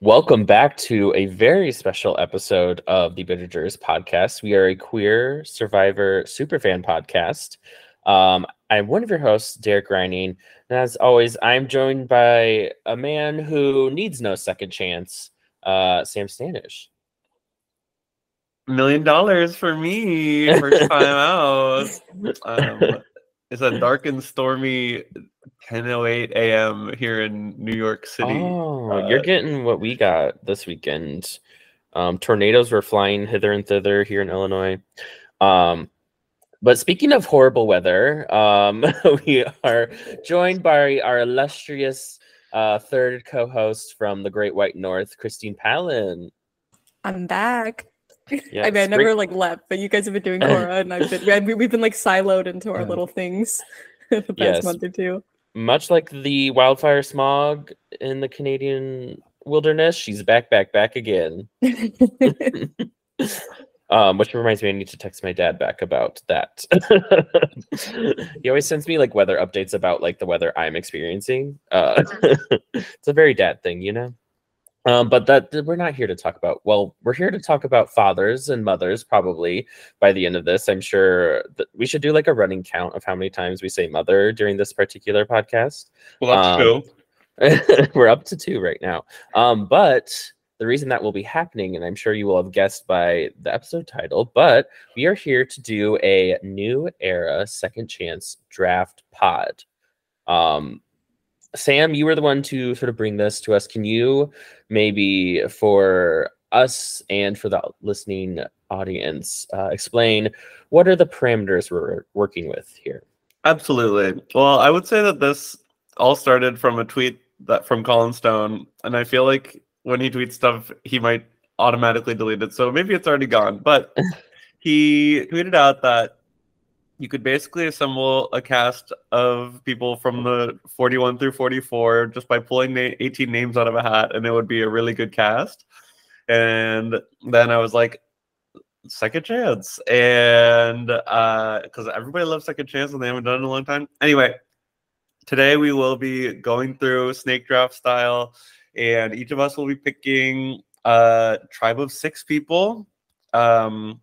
Welcome back to a very special episode of the Bitter Jurors podcast. We are a queer survivor superfan podcast. Um, I'm one of your hosts, Derek Reining. And as always, I'm joined by a man who needs no second chance, uh, Sam Standish. Million dollars for me, first time out. Um, it's a dark and stormy 10:08 a.m. here in New York City. Oh, Uh, you're getting what we got this weekend. Um, tornadoes were flying hither and thither here in Illinois. Um, but speaking of horrible weather, um, we are joined by our illustrious uh, third co-host from the Great White North, Christine Palin. I'm back. Yeah, I mean, I never great- like left, but you guys have been doing Cora, and I've been we- we've been like siloed into our little things the past yes. month or two. Much like the wildfire smog in the Canadian wilderness, she's back, back, back again. um, which reminds me, I need to text my dad back about that. he always sends me like weather updates about like the weather I'm experiencing. Uh, it's a very dad thing, you know. Um, but that we're not here to talk about. Well, we're here to talk about fathers and mothers. Probably by the end of this, I'm sure that we should do like a running count of how many times we say mother during this particular podcast. well, that's um, true. We're up to two right now. Um, but the reason that will be happening, and I'm sure you will have guessed by the episode title, but we are here to do a new era second chance draft pod. Um, Sam, you were the one to sort of bring this to us. Can you maybe for us and for the listening audience uh, explain what are the parameters we're working with here? Absolutely. Well, I would say that this all started from a tweet that from Colin Stone, and I feel like when he tweets stuff, he might automatically delete it. So maybe it's already gone. But he tweeted out that you could basically assemble a cast of people from the 41 through 44 just by pulling na- 18 names out of a hat, and it would be a really good cast. And then I was like, second chance. And uh because everybody loves second chance and they haven't done it in a long time. Anyway today we will be going through snake draft style and each of us will be picking a tribe of six people. Um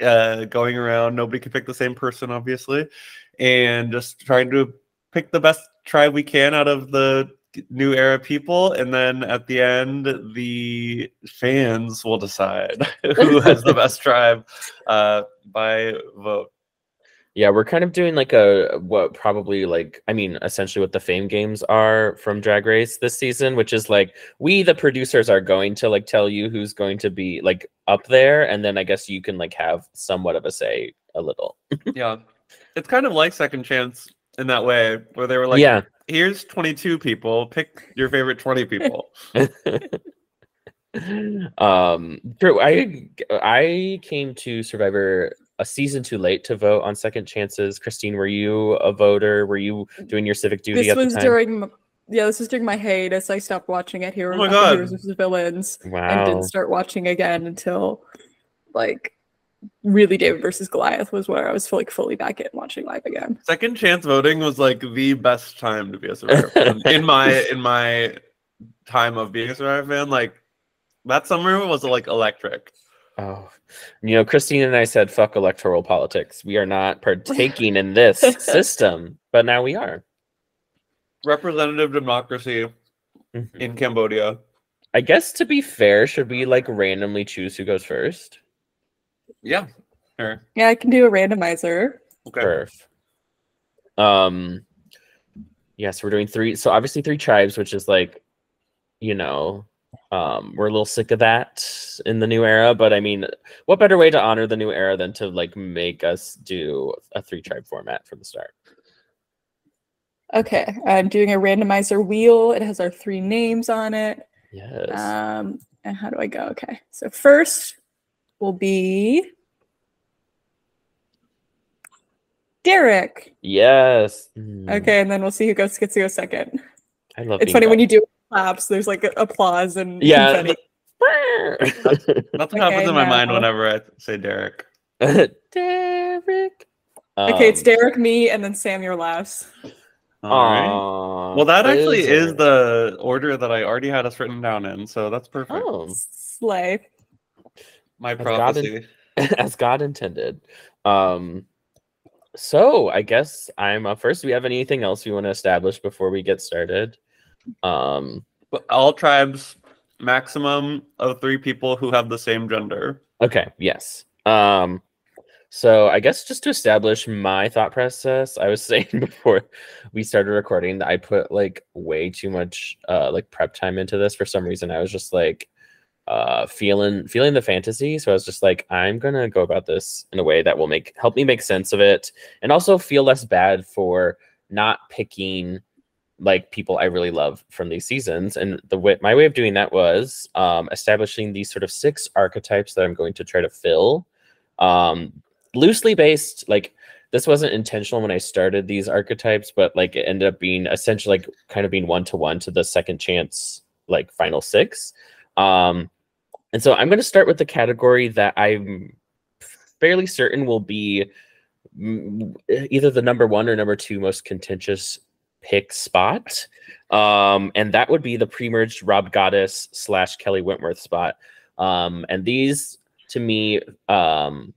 uh going around. Nobody can pick the same person obviously. And just trying to pick the best tribe we can out of the new era people. And then at the end the fans will decide who has the best tribe uh by vote Yeah, we're kind of doing like a what probably like I mean essentially what the fame games are from Drag Race this season, which is like we the producers are going to like tell you who's going to be like up there, and then I guess you can like have somewhat of a say a little. yeah it's kind of like second chance in that way where they were like yeah. here's 22 people pick your favorite 20 people um true. I I came to Survivor a season too late to vote on second chances. Christine, were you a voter? Were you doing your civic duty this at was the time? during yeah, this was during my hiatus. I stopped watching it here. Oh my God. Heroes vs. Villains, and wow. didn't start watching again until like really David versus Goliath was where I was like fully back in watching live again. second chance voting was like the best time to be a survivor fan. in my in my time of being a survivor fan like that summer was like electric Oh, you know, Christine and I said, fuck electoral politics. We are not partaking in this system, but now we are. representative democracy Mhm. in Cambodia. I guess to be fair, should we like randomly choose who goes first? Yeah, sure. Yeah, I can do a randomizer. Okay. Perf. Um, yes, we're doing three. So obviously three tribes, which is like, you know, um, we're a little sick of that in the new era. But I mean, what better way to honor the new era than to like make us do a three tribe format from the start? Okay, I'm doing a randomizer wheel. It has our three names on it. Yes. Um, and how do I go? Okay, so first will be Derek. yes. Mm, Okay, and then we'll see who goes gets to go second. I love. It's funny when you do claps. There's like applause and Yeah. confetti. That's what happens in my mind whenever I say Derek. Derek. Okay, it's Um, Derek, me, and then Sam. Your last. All right. Well, that actually is loser. the order that I already had us written down in, so that's perfect. Oh, Slay. My I've prophecy. as God intended. Um, so I guess I'm up first. Do we have anything else we want to establish before we get started? Um, But all tribes, maximum of three people who have the same gender. okay, yes. Um, so I guess just to establish my thought process, I was saying before we started recording that I put like way too much uh like prep time into this for some reason. I was just like uh feeling feeling the fantasy. So I was just like, I'm gonna go about this in a way that will make help me make sense of it and also feel less bad for not picking like people I really love from these seasons. And the way my way of doing that was um establishing these sort of six archetypes that I'm going to try to fill. Um loosely based, like this wasn't intentional when I started these archetypes, but like it ended up being essentially like kind of being one to one to the second chance like final six. Um, and so I'm going to start with the category that I'm fairly certain will be either the number one or number two most contentious pick spot. Um, and that would be the pre-merged Rob Goddess slash Kelly Wentworth spot. Um, and these to me, um,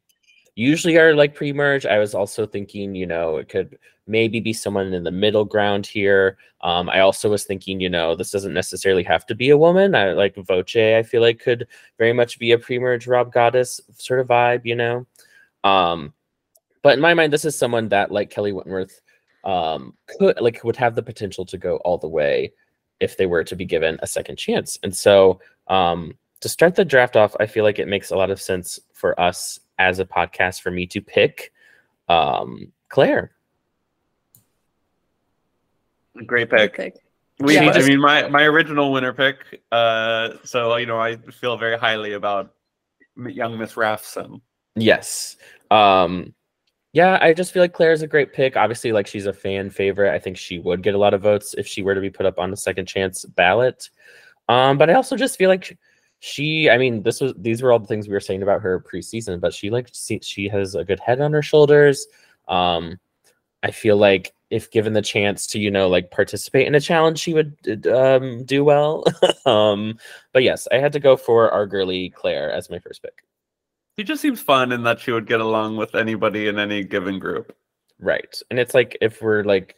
usually are like pre-merge. I was also thinking, you know, it could maybe be someone in the middle ground here. Um, I also was thinking, you know, this doesn't necessarily have to be a woman. I like Voce, I feel like could very much be a pre-merge Rob Goddess sort of vibe, you know. Um, but in my mind, this is someone that like Kelly Wentworth um could like would have the potential to go all the way if they were to be given a second chance. And so um to start the draft off, I feel like it makes a lot of sense for us as a podcast for me to pick um Claire. Great Good pick. pick. We, Yeah. I mean, my my original winner pick. Uh, so you know, I feel very highly about young Miss Rafson. Yes. Um yeah, I just feel like Claire is a great pick. Obviously, like she's a fan favorite. I think she would get a lot of votes if she were to be put up on the second chance ballot. Um, but I also just feel like she, I mean, this was these were all the things we were saying about her preseason, but she like she, she has a good head on her shoulders. Um, I feel like if given the chance to, you know, like participate in a challenge, she would um do well. um, but yes, I had to go for our girly Claire as my first pick. She just seems fun in that she would get along with anybody in any given group. Right. And it's like if we're like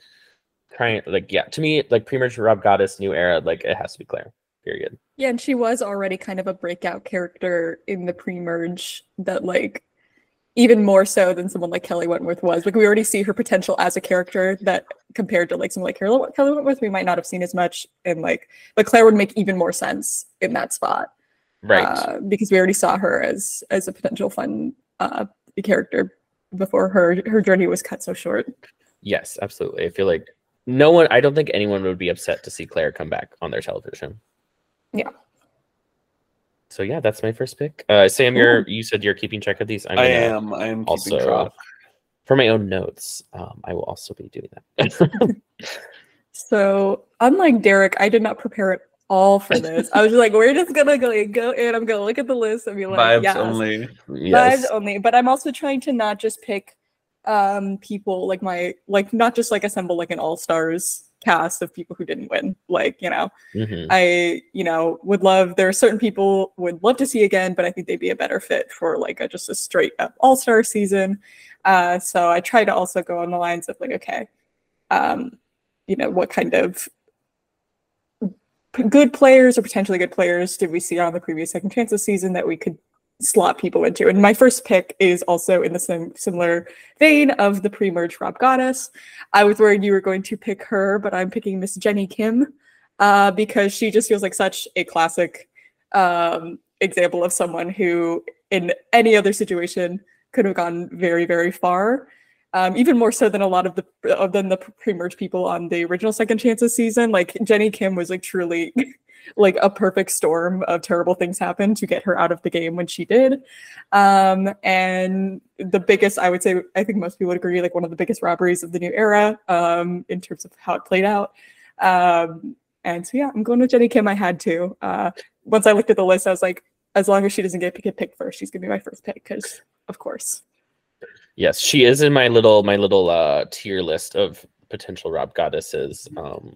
trying like yeah, to me, like pre-merge Rob Goddess, new era, like it has to be Claire. Period. Yeah, and she was already kind of a breakout character in the pre-merge that like even more so than someone like Kelly Wentworth was. Like we already see her potential as a character that compared to like someone like Kelly Kelly Wentworth, we might not have seen as much. And like, but Claire would make even more sense in that spot. Right. uh, because we already saw her as as a potential fun uh, character before her her journey was cut so short. yes, absolutely. I feel like no one I don't think anyone would be upset to see Claire come back on their television. Yeah. So yeah, that's my first pick. Uh Sam, you're you said you're keeping track of these. I'm I am. I am keeping also track. for my own notes. Um, I will also be doing that. So unlike Derek, I did not prepare at all for this. I was just like, we're just gonna go go in. I'm gonna look at the list and be like, Vibes yes, only. yes. vibes only. But I'm also trying to not just pick um people like my like not just like assemble like an all stars cast of people who didn't win. Like you know, Mhm. I, you know, would love there are certain people would love to see again, but I think they'd be a better fit for like a just a straight up all-star season. Uh so I try to also go on the lines of like, okay, um, you know, what kind of good players or potentially good players did we see on the previous second chances season that we could slot people into? And my first pick is also in the same similar vein of the pre-merge Rob Goddess. I was worried you were going to pick her, but I'm picking Miss Jenny Kim uh, because she just feels like such a classic um, example of someone who, in any other situation, could have gone very, very far. Um, even more so than a lot of the than the pre-merge people on the original Second Chances season. Like Jenny Kim was like truly like a perfect storm of terrible things happened to get her out of the game when she did. Um, and the biggest, I would say, I think most people would agree, like one of the biggest robberies of the new era um, in terms of how it played out. Um, and so, yeah, I'm going with Jenny Kim. I had to. Uh, once I looked at the list, I was like, as long as she doesn't get get picked first, she's gonna be my first pick because, of course. Yes, she is in my little my little uh tier list of potential Rob goddesses. Um,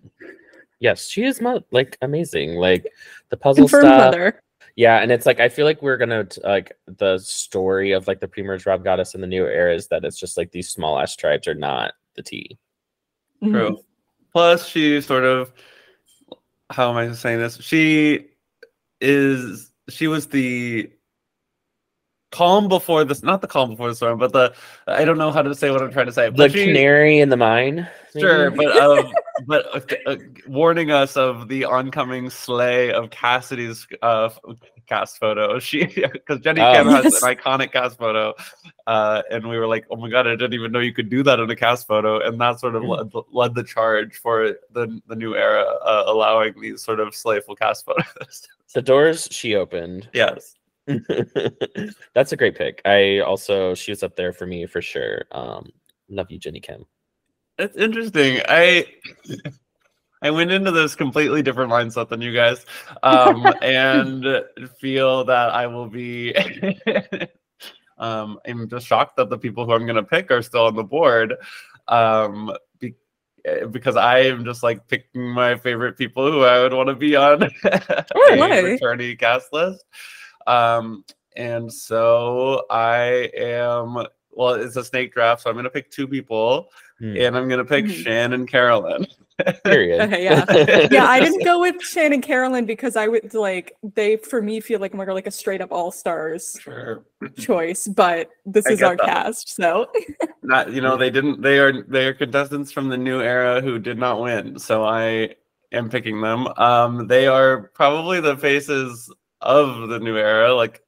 yes, she is mo- like amazing. Like the puzzle Confirmed stuff. mother. Yeah, and it's like I feel like we're gonna t- like the story of like the pre-merge Rob goddess in the new era is that it's just like these small ass tribes are not the T. Mhm. True. Plus, she sort of, how am I saying this? She is, she was the calm before this, not the calm before the storm, but the, I don't know how to say what I'm trying to say. The she, canary in the mine. sure, maybe? but um, but uh, uh, warning us of the oncoming slay of Cassidy's uh cast photo. She because Jenny Oh. Kim has an iconic cast photo, uh, and we were like, oh my god, I didn't even know you could do that in a cast photo, and that sort of led, led the charge for the the new era, uh, allowing these sort of slayful cast photos. the doors she opened. yes. That's a great pick. I also she was up there for me for sure. Um, love you, Jenny Kim. That's interesting. I I went into this completely different mindset than you guys, um, and feel that I will be. um, I'm just shocked that the people who I'm going to pick are still on the board, um, be, eh, because I am just like picking my favorite people who I would want to be on a why? returnee cast list. Um, and so I am. Well, it's a snake draft, so I'm going to pick two people Hmm, and I'm gonna pick Mhm. Shan and Carolyn. Period. Okay, yeah. yeah, I didn't go with Shan and Carolyn because I would like they for me feel like more like a straight up all stars Sure. choice, but this I is our that. cast, so Not you know they didn't they are they are contestants from the new era who did not win, so I am picking them. Um, they are probably the faces of the new era. Like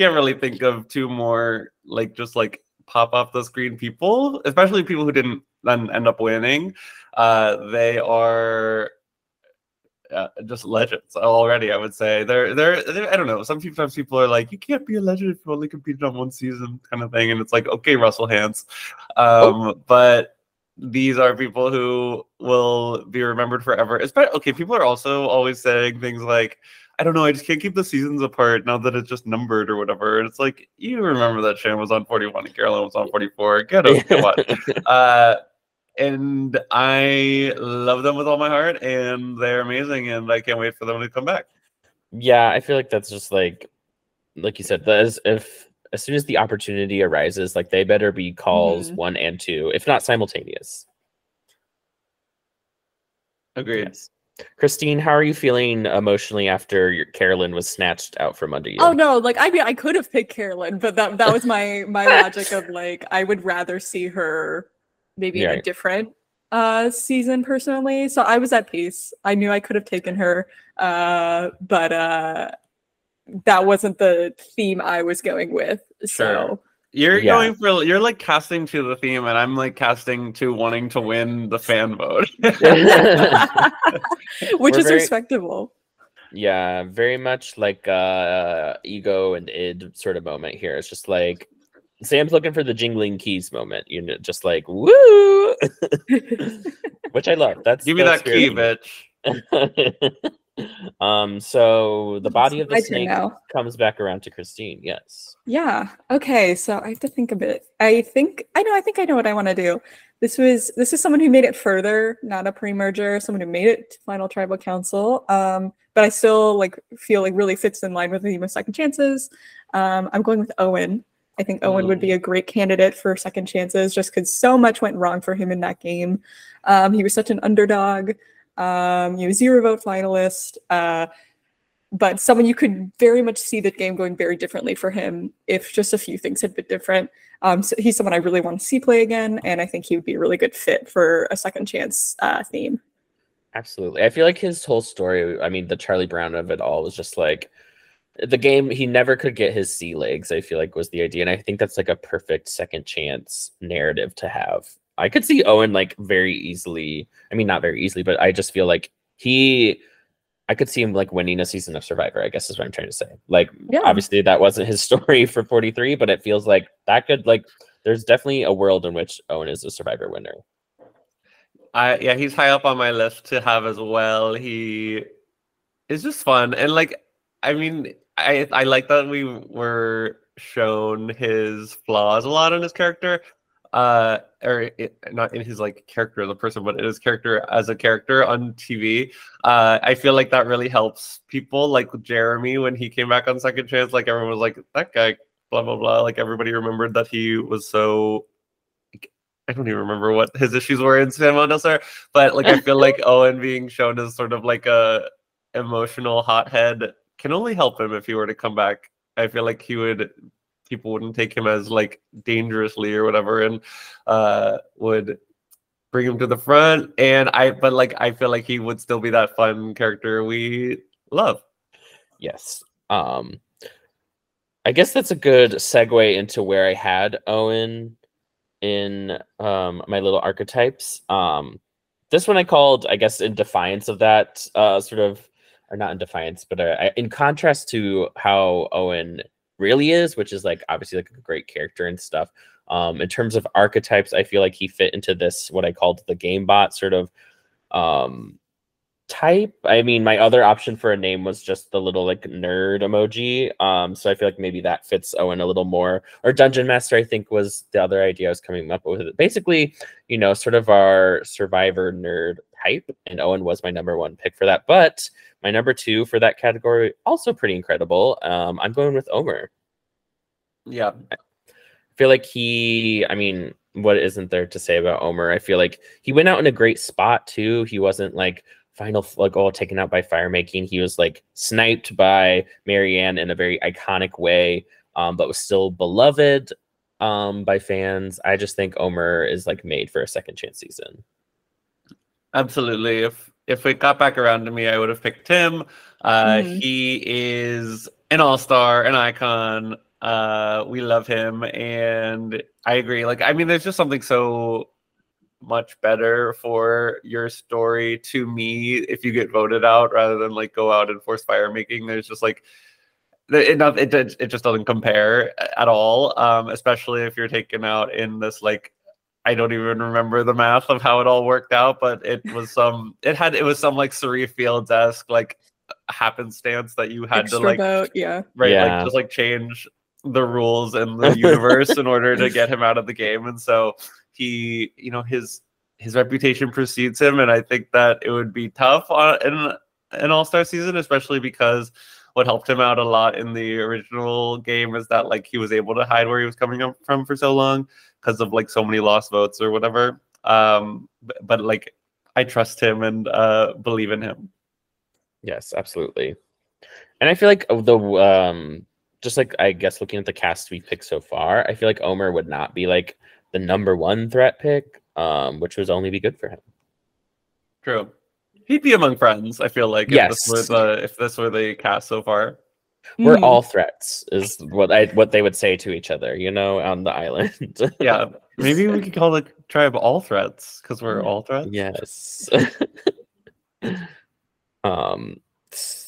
can't really think of two more like just like pop off the screen people, especially people who didn't then end up winning. Uh, they are uh, just legends already. I would say they're, they're they're I don't know. Sometimes people are like, you can't be a legend if you only competed on one season, kind of thing. And it's like, okay, Russell Hantz, um, but these are people who will be remembered forever. Especially okay, people are also always saying things like. I don't know. I just can't keep the seasons apart now that it's just numbered or whatever. And it's like you remember that Shan was on 41 and Carolyn was on 44. Get up, come on uh, and I love them with all my heart, and they're amazing, and I can't wait for them to come back. yeah, I feel like that's just like, like you said, that is if as soon as the opportunity arises, like they better be calls Mhm. one and two, if not simultaneous. Agreed. Yes. Christine, how are you feeling emotionally after your Carolyn was snatched out from under you? Oh no, like I mean I could have picked Carolyn, but that that was my my logic of like I would rather see her maybe in a different uh season personally. So I was at peace. I knew I could have taken her, uh, but uh that wasn't the theme I was going with. So You're Yeah. going for you're like casting to the theme, and I'm like casting to wanting to win the fan vote. which We're is very- respectable. Yeah, very much like uh ego and id sort of moment here. It's just like Sam's looking for the jingling keys moment, you know, just like woo, which I love. That's Give me the that key, bitch. Um, so the body of the snake comes back around to Christine. Yes. Yeah. Okay. So I have to think a bit. I think I know. I think I know what I want to do. This was this is someone who made it further, not a pre-merger. Someone who made it to final tribal council. Um, but I still like feel like really fits in line with the theme of second chances. Um, I'm going with Owen. I think Owen would be a great candidate for second chances, just because so much went wrong for him in that game. Um, he was such an underdog. Um, he was zero vote finalist. Uh, but someone you could very much see the game going very differently for him if just a few things had been different. Um, so he's someone I really want to see play again, and I think he would be a really good fit for a second chance uh, theme. Absolutely. I feel like his whole story, I mean, the Charlie Brown of it all was just like the game he never could get his sea legs, I feel like was the idea. And I think that's like a perfect second chance narrative to have. I could see Owen like very easily. I mean, not very easily, but I just feel like he I could see him like winning a season of Survivor, I guess is what I'm trying to say. Like Yeah. obviously that wasn't his story for 43, but it feels like that could like there's definitely a world in which Owen is a Survivor winner. I yeah, he's high up on my list to have as well. He is just fun and like I mean, I I like that we were shown his flaws a lot in his character. Uh or it, not in his like character as a person but in his character as a character on tv uh i feel like that really helps people like jeremy when he came back on second chance like everyone was like that guy blah blah blah like everybody remembered that he was so I don't even remember what his issues were in San Sur, but like I feel like Owen being shown as sort of like a emotional hothead can only help him if he were to come back. I feel like he would people wouldn't take him as like dangerously or whatever and uh would bring him to the front and I but like I feel like he would still be that fun character we love. Yes. Um I guess that's a good segue into where I had Owen in um, my little archetypes. Um, this one I called, I guess, in defiance of that uh, sort of, or not in defiance, but uh, in contrast to how Owen really is, which is like obviously like a great character and stuff. Um, in terms of archetypes, I feel like he fit into this what I called the game bot sort of um, type. I mean, my other option for a name was just the little like nerd emoji. Um, so I feel like maybe that fits Owen a little more. Or Dungeon Master, I think, was the other idea I was coming up with. Basically, you know, sort of our survivor nerd type, and Owen was my number one pick for that. But my number two for that category, also pretty incredible. Um, I'm going with Omar. Yeah. I feel like he, I mean, what isn't there to say about Omar? I feel like he went out in a great spot too. He wasn't like final like all taken out by fire making. He was like sniped by Maryanne in a very iconic way, um, but was still beloved um, by fans. I just think Omar is like made for a second chance season. Absolutely. If if it got back around to me, I would have picked him. Uh, mm-hmm. He is an all star, an icon. Uh, we love him, and I agree. Like, I mean, there's just something so much better for your story to me if you get voted out rather than like go out and force fire making. There's just like it, it, it, it just doesn't compare at all, um, especially if you're taken out in this like I don't even remember the math of how it all worked out, but it was some it had it was some like Cirie Fields esque like happenstance that you had Extra to like vote, yeah right Yeah. like just like change the rules in the universe in order to get him out of the game and so he you know his his reputation precedes him and i think that it would be tough on in an all-star season especially because what helped him out a lot in the original game is that like he was able to hide where he was coming up from for so long because of like so many lost votes or whatever um but, but like i trust him and uh believe in him Yes, absolutely. And I feel like the um just like I guess looking at the cast we picked so far, I feel like Omar would not be like the number one threat pick, um, which would only be good for him. true he'd be among friends i feel like if Yes. this were the if this were the cast so far We're Mhm. all threats, is what I what they would say to each other, you know, on the island. yeah maybe we could call the tribe all threats because we're all threats yes. um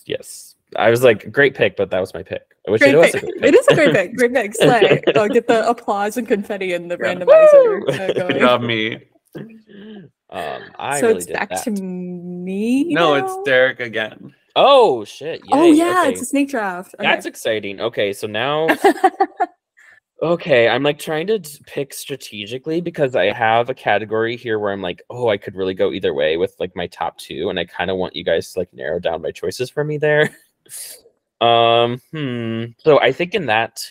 yes. I was like, great pick, but that was my pick. Which Great it was a pick. great pick. is a great pick. Great pick. Slay. Oh, get the applause and confetti and the Yeah. randomizer uh, good going. job me Um, I so really it's did back that. to me. no now? it's derek again Oh shit! Oh yeah, okay. it's a snake draft. Okay. That's exciting. Okay, so now okay, I'm like trying to pick strategically because I have a category here where I'm like, oh, I could really go either way with like my top two, and I kind of want you guys to like narrow down my choices for me there. um, hmm. So I think in that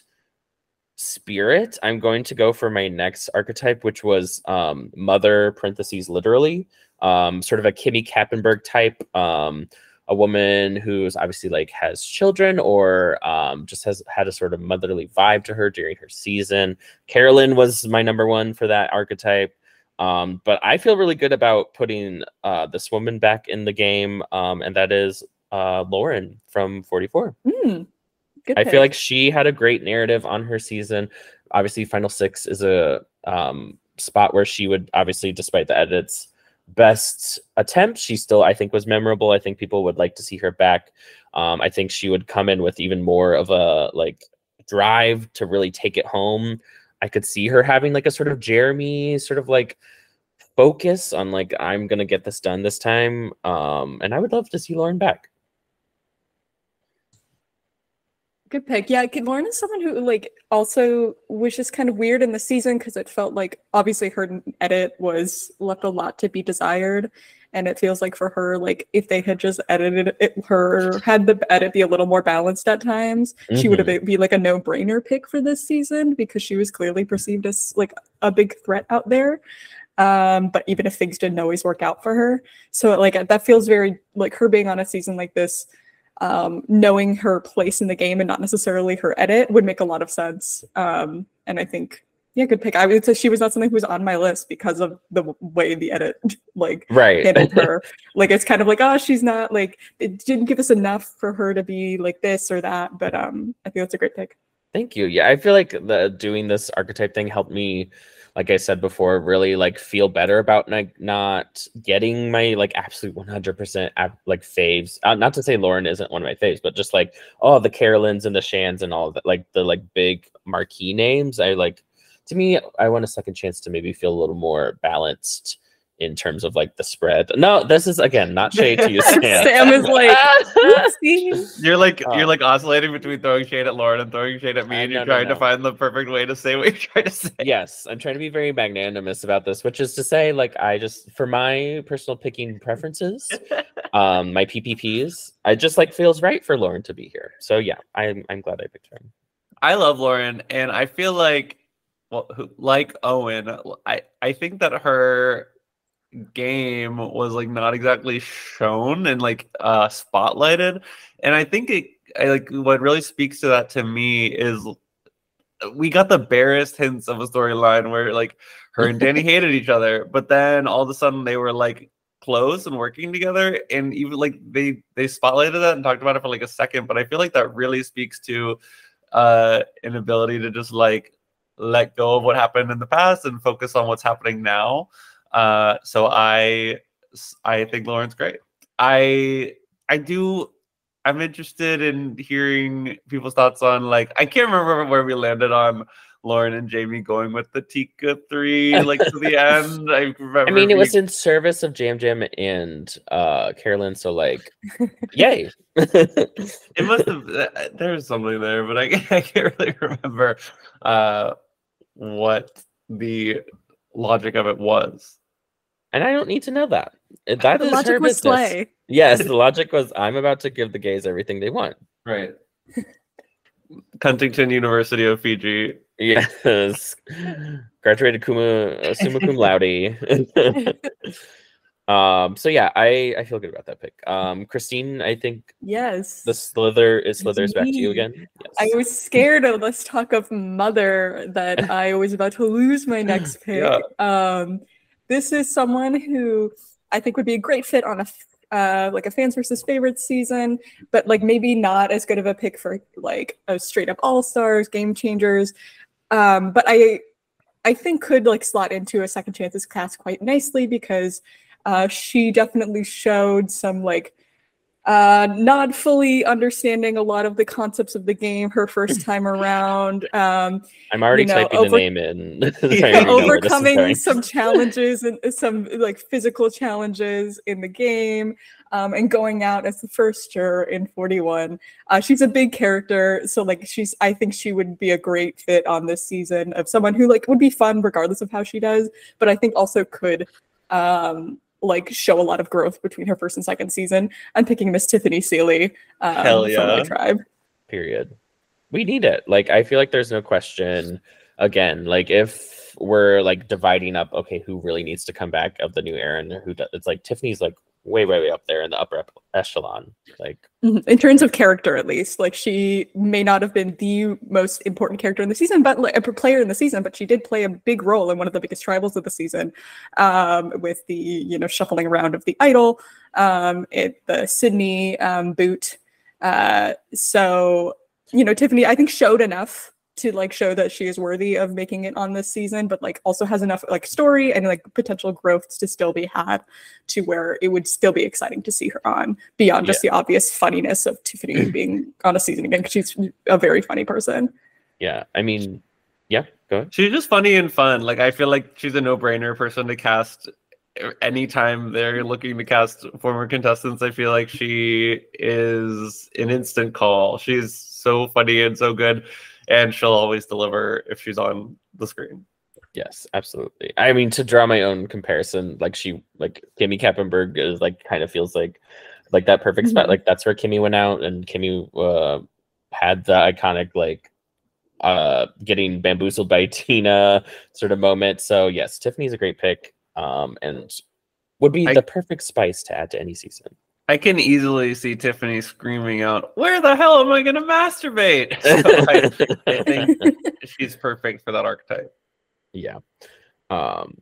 spirit, I'm going to go for my next archetype, which was um mother parentheses literally, um, sort of a Kimmi Kappenberg type. Um, a woman who's obviously like has children or um, just has had a sort of motherly vibe to her during her season. Carolyn was my number one for that archetype. Um, but I feel really good about putting uh, this woman back in the game, um, and that is uh, Lauren from 44. Mm, good I pick. feel like she had a great narrative on her season. Obviously, Final Six is a um, spot where she would obviously, despite the edits, best attempt. She still, I think, was memorable. I think people would like to see her back. Um, I think she would come in with even more of a like drive to really take it home. I could see her having like a sort of Jeremy sort of like focus on like I'm gonna get this done this time. Um, and I would love to see Lauren back. Good pick. Yeah, Lauren is someone who like also was just kind of weird in the season because it felt like obviously her edit was left a lot to be desired. And it feels like for her, like if they had just edited it, her had the edit be a little more balanced at times, she would have Mhm. be like a no-brainer pick for this season because she was clearly perceived as like a big threat out there. Um, but even if things didn't always work out for her, so like that feels very like her being on a season like this um, knowing her place in the game and not necessarily her edit would make a lot of sense. Um, and I think, yeah, good pick. I would say she was not something who was on my list because of the way the edit like Right. handled her. like it's kind of like, oh, she's not like it didn't give us enough for her to be like this or that. But um, I think that's a great pick. Thank you. Yeah, I feel like the doing this archetype thing helped me, like I said before, really like feel better about like not getting my like absolute one hundred percent like faves. Uh, not to say Lauren isn't one of my faves, but just like oh the Carolyns and the Shans and all that, like the like big marquee names. I like to me, I want a second chance to maybe feel a little more balanced in terms of like the spread. No, this is again not shade to you, Sam. Sam is like, You're like Uh, you're like oscillating between throwing shade at Lauren and throwing shade at me, Uh, and you're no, no, trying no. to find the perfect way to say what you're trying to say. yes i'm trying to be very magnanimous about this which is to say like i just for my personal picking preferences um my ppps i just like feels right for lauren to be here so yeah i'm i'm glad i picked her I love Lauren, and I feel like, well, who- like Owen, I I think that her game was like not exactly shown and like uh spotlighted, and I think it I like what really speaks to that to me is we got the barest hints of a storyline where like her and Danny hated each other, but then all of a sudden they were like close and working together. And even like they they spotlighted that and talked about it for like a second but i feel like that really speaks to uh an ability to just like let go of what happened in the past and focus on what's happening now uh so i i think lauren's great. I i do i'm interested in hearing people's thoughts on like i can't remember where we landed on lauren and jaime going with the tika three like to the end. I remember i mean it was in service of yam yam and uh carolyn so like yay. It must have There's something there but I, I can't really remember uh what the logic of it was and i don't need to know that that the is logic her was business. slay. yes the logic was i'm about to give the gays everything they want right Huntington University of Fiji. Yes. Graduated cum, uh, summa cum laude. um, so yeah, I, I feel good about that pick. Um, Christine, I think Yes. the slither is It's slithers back to you again. Yes. I was scared of let's talk of mother that I was about to lose my next pick. Yeah. Um, this is someone who I think would be a great fit on a uh, like a fans versus favorites season, but like maybe not as good of a pick for like a straight up all stars, game changers. Um, but I I think could like slot into a second chances cast quite nicely because uh, she definitely showed some like uh not fully understanding a lot of the concepts of the game her first time around um I'm already you know, typing over- the name in. Yeah, already know where this is overcoming some challenges and some like physical challenges in the game um, and going out as the first juror in 41 uh, she's a big character so like she's i think she would be a great fit on this season of someone who like would be fun regardless of how she does but i think also could um like show a lot of growth between her first and second season. I'm picking miss tiffany seely um, Hell from my tribe. Period. We need it. Like i feel like there's no question. Again like if we're like dividing up okay who really needs to come back of the new era and who does it's like tiffany's like way way way up there in the upper echelon like Mhm. in terms of character at least like she may not have been the most important character in the season but like a player in the season but she did play a big role in one of the biggest tribals of the season um, with the you know shuffling around of the idol um, at the sydney um, boot uh, so you know tiffany i think showed enough to like show that she is worthy of making it on this season but like also has enough like story and like potential growth to still be had to where it would still be exciting to see her on beyond just the obvious funniness of Tiffany being on a season again because she's a very funny person. yeah i mean yeah go ahead She's just funny and fun. Like I feel like she's a no-brainer person to cast uh, anytime they're looking to cast former contestants. I feel like she is an instant call. She's so funny and so good, and she'll always deliver if she's on the screen. Yes, absolutely. I mean, to draw my own comparison, like she, like Kimmi Kappenberg is like kind of feels like, like that perfect spot. Mhm. Like that's where Kimmi went out, and Kimmi uh, had the iconic like uh getting bamboozled by Tina sort of moment. So yes, Tiffany's a great pick, um, and would be I- the perfect spice to add to any season. I can easily see Tiffany screaming out, "Where the hell am I going to masturbate?" So I, I think she's perfect for that archetype. yeah. Um,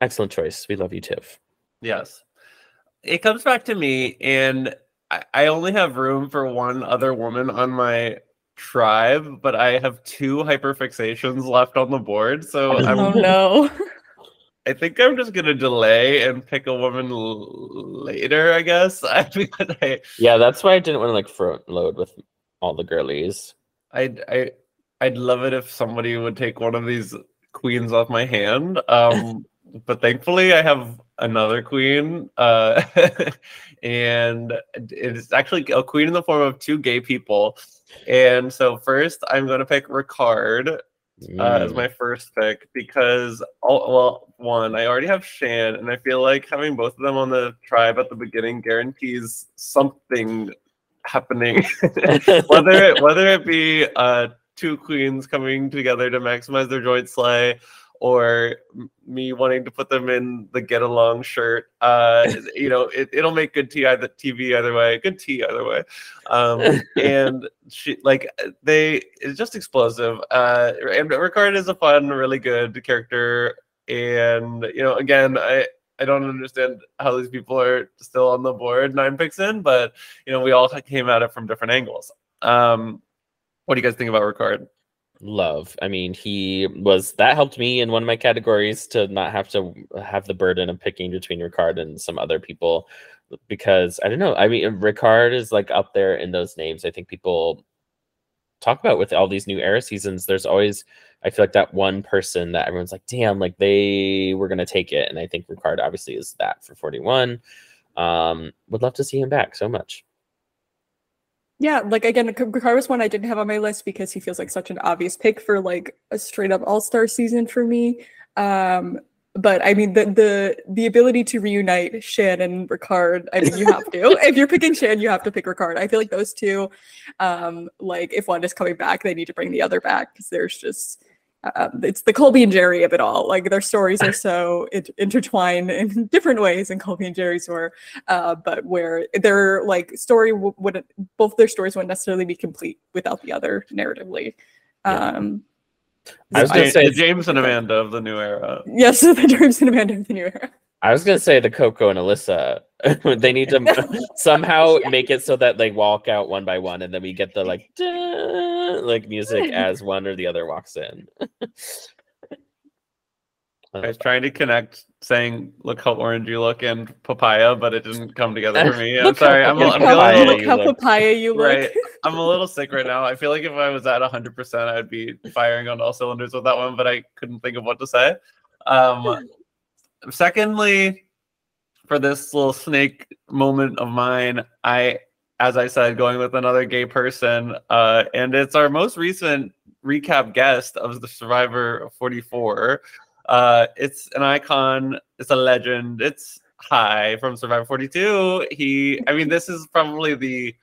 excellent choice. We love you, Tiff. Yes. It comes back to me, and I, I only have room for one other woman on my tribe, but I have two hyperfixations left on the board. So I'm, oh no. I think I'm just gonna delay and pick a woman l- later. I guess I because I Yeah, that's why I didn't want to like front load with all the girlies. I'd I I'd love it if somebody would take one of these queens off my hand. Um, but thankfully I have another queen. Uh, and it's actually a queen in the form of two gay people. And so first I'm gonna pick Ricard uh, as Mm. my first pick because all, well one I already have Shan and I feel like having both of them on the tribe at the beginning guarantees something happening whether it whether it be uh two queens coming together to maximize their joint slay or me wanting to put them in the get along shirt uh you know it, it'll make good tea either tv either way good tea either way um and she like they it's just explosive uh and ricard is a fun really good character and you know again i I don't understand how these people are still on the board nine picks in, but you know, we all came at it from different angles. Um, what do you guys think about Ricard? Love. I mean, he was that helped me in one of my categories to not have to have the burden of picking between Ricard and some other people because I don't know. I mean, Ricard is like up there in those names. I think people talk about with all these new era seasons. There's always I feel like that one person that everyone's like, damn, like they were gonna take it, and I think Ricard obviously is that for 41. Um, would love to see him back so much. Yeah, like again, Ricard was one I didn't have on my list because he feels like such an obvious pick for like a straight up all star season for me. Um, but I mean the the the ability to reunite Shan and Ricard, I mean you have to. if you're picking Shan, you have to pick Ricard. I feel like those two, um, like if one is coming back, they need to bring the other back because there's just uh, it's the Colby and Jerri of it all. Like their stories are so in- intertwined in different ways than Colby and Jerri's were uh, but where their like story w- wouldn't both their stories wouldn't necessarily be complete without the other narratively. Yeah. Um, I was gonna say- the James and Amanda of the new era. yes, the dreams and Amanda of the New Era. I was gonna say the Coco and Alyssa. they need to somehow make it so that they walk out one by one, and then we get the like like music as one or the other walks in. I was trying to connect saying "Look how orange you look" and papaya, but it didn't come together for me. I'm sorry. I'm, a- orange I'm Look feeling papaya look little, how look. papaya you look. Right. I'm a little sick right now. I feel like if I was at 100%, I'd be firing on all cylinders with that one, but I couldn't think of what to say. Um, secondly, for this little snake moment of mine, I, as I said, going with another gay person, uh, and it's our most recent recap guest of the Survivor 44. Uh, it's an icon. It's a legend. It's Hai from Survivor 42. He, I mean, this is probably the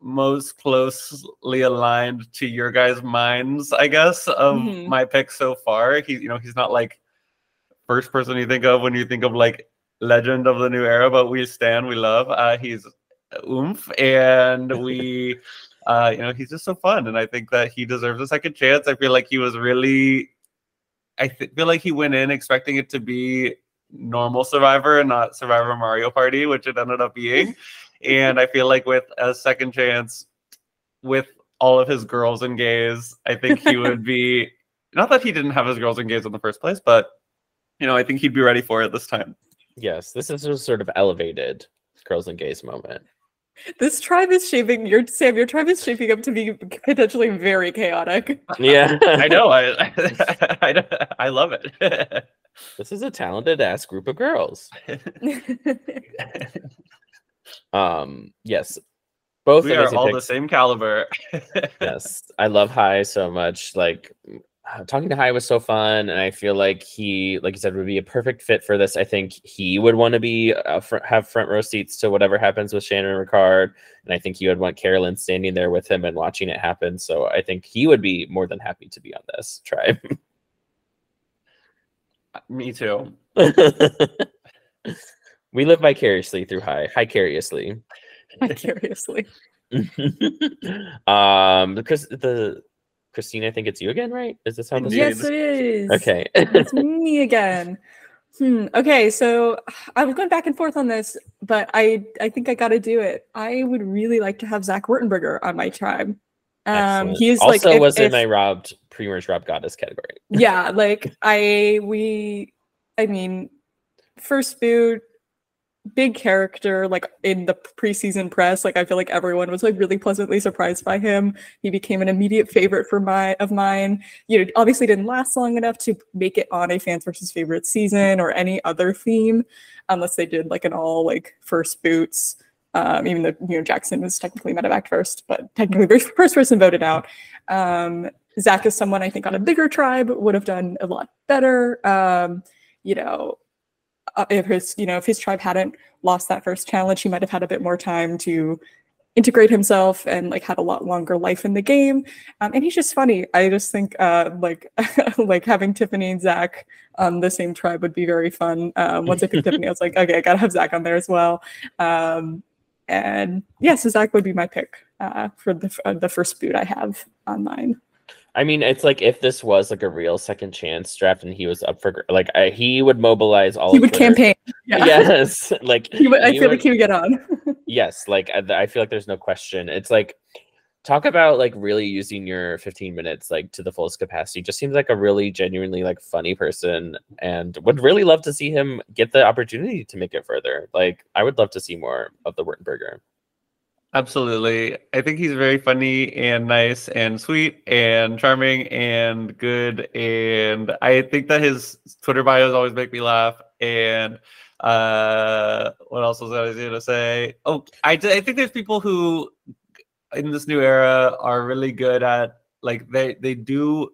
most closely aligned to your guys' minds, I guess, of Mhm. my picks so far. He, you know, he's not like first person you think of when you think of like legend of the new era, but we stand, we love. Uh, he's oomph, and we, uh, you know, he's just so fun, and I think that he deserves a second chance. I feel like he was really, I th- feel like he went in expecting it to be normal Survivor and not Survivor Mario Party, which it ended up being. and I feel like with a second chance, with all of his girls and gays, I think he would be not that he didn't have his girls and gays in the first place, but you know, I think he'd be ready for it this time. Yes, this is just sort of elevated girls and gays moment. This tribe is shaping your Sam. Your tribe is shaping up to be potentially very chaotic. Yeah, I know. I I, I love it. this is a talented ass group of girls. Um, yes, Both we are amazing all the same caliber. yes, I love Hai so much. Like talking to Hai was so fun, and I feel like he, like you said, would be a perfect fit for this. I think he would want to be uh, fr- have front row seats to whatever happens with Shan and Ricard, and I think he would want Carolyn standing there with him and watching it happen. So I think he would be more than happy to be on this tribe. Me too. we live vicariously through Hai, hicariously. Vicariously. um, because the Christine, I think it's you again, right? Is this how this Yes, works? it is. Okay. it's me again. Hmm. Okay, so I was going back and forth on this, but I I think I got to do it. I would really like to have Zach Wurtenberger on my tribe. Um, Excellent. he's also like if- was in if- my robbed pre-merge rob goddess category. yeah, like I we I mean, first boot, big character, like in the preseason press. Like I feel like everyone was like really pleasantly surprised by him. He became an immediate favorite for my of mine. You know, obviously didn't last long enough to make it on a fans versus favorite season or any other theme, unless they did like an all like first boots. Um, even though you know Jackson was technically medevac first, but technically first person voted out. Um, Zach is someone I think on a bigger tribe would have done a lot better. Um, you know, uh, if his you know if his tribe hadn't lost that first challenge, he might have had a bit more time to integrate himself and like had a lot longer life in the game. Um, and he's just funny. I just think uh, like like having Tiffany and Zach on the same tribe would be very fun. Um, once I picked Tiffany, I was like, okay, I gotta have Zach on there as well. Um, and yeah, so Zach would be my pick uh, for the uh, the first boot I have on mine. I mean, it's like if this was like a real second chance draft and he was up for like I, he would mobilize all. He of would Twitter. campaign. Yeah. Yes, like He would, I feel would- like he would get on. yes like I, I feel like there's no question it's like talk about like really using your 15 minutes like to the fullest capacity just seems like a really genuinely like funny person and would really love to see him get the opportunity to make it further like i would love to see more of the Wurtenberger. Absolutely. I think he's very funny and nice and sweet and charming and good. And I think that his Twitter bios always make me laugh. And uh, what else was I going to say? Oh, I, I think there's people who in this new era are really good at like they they do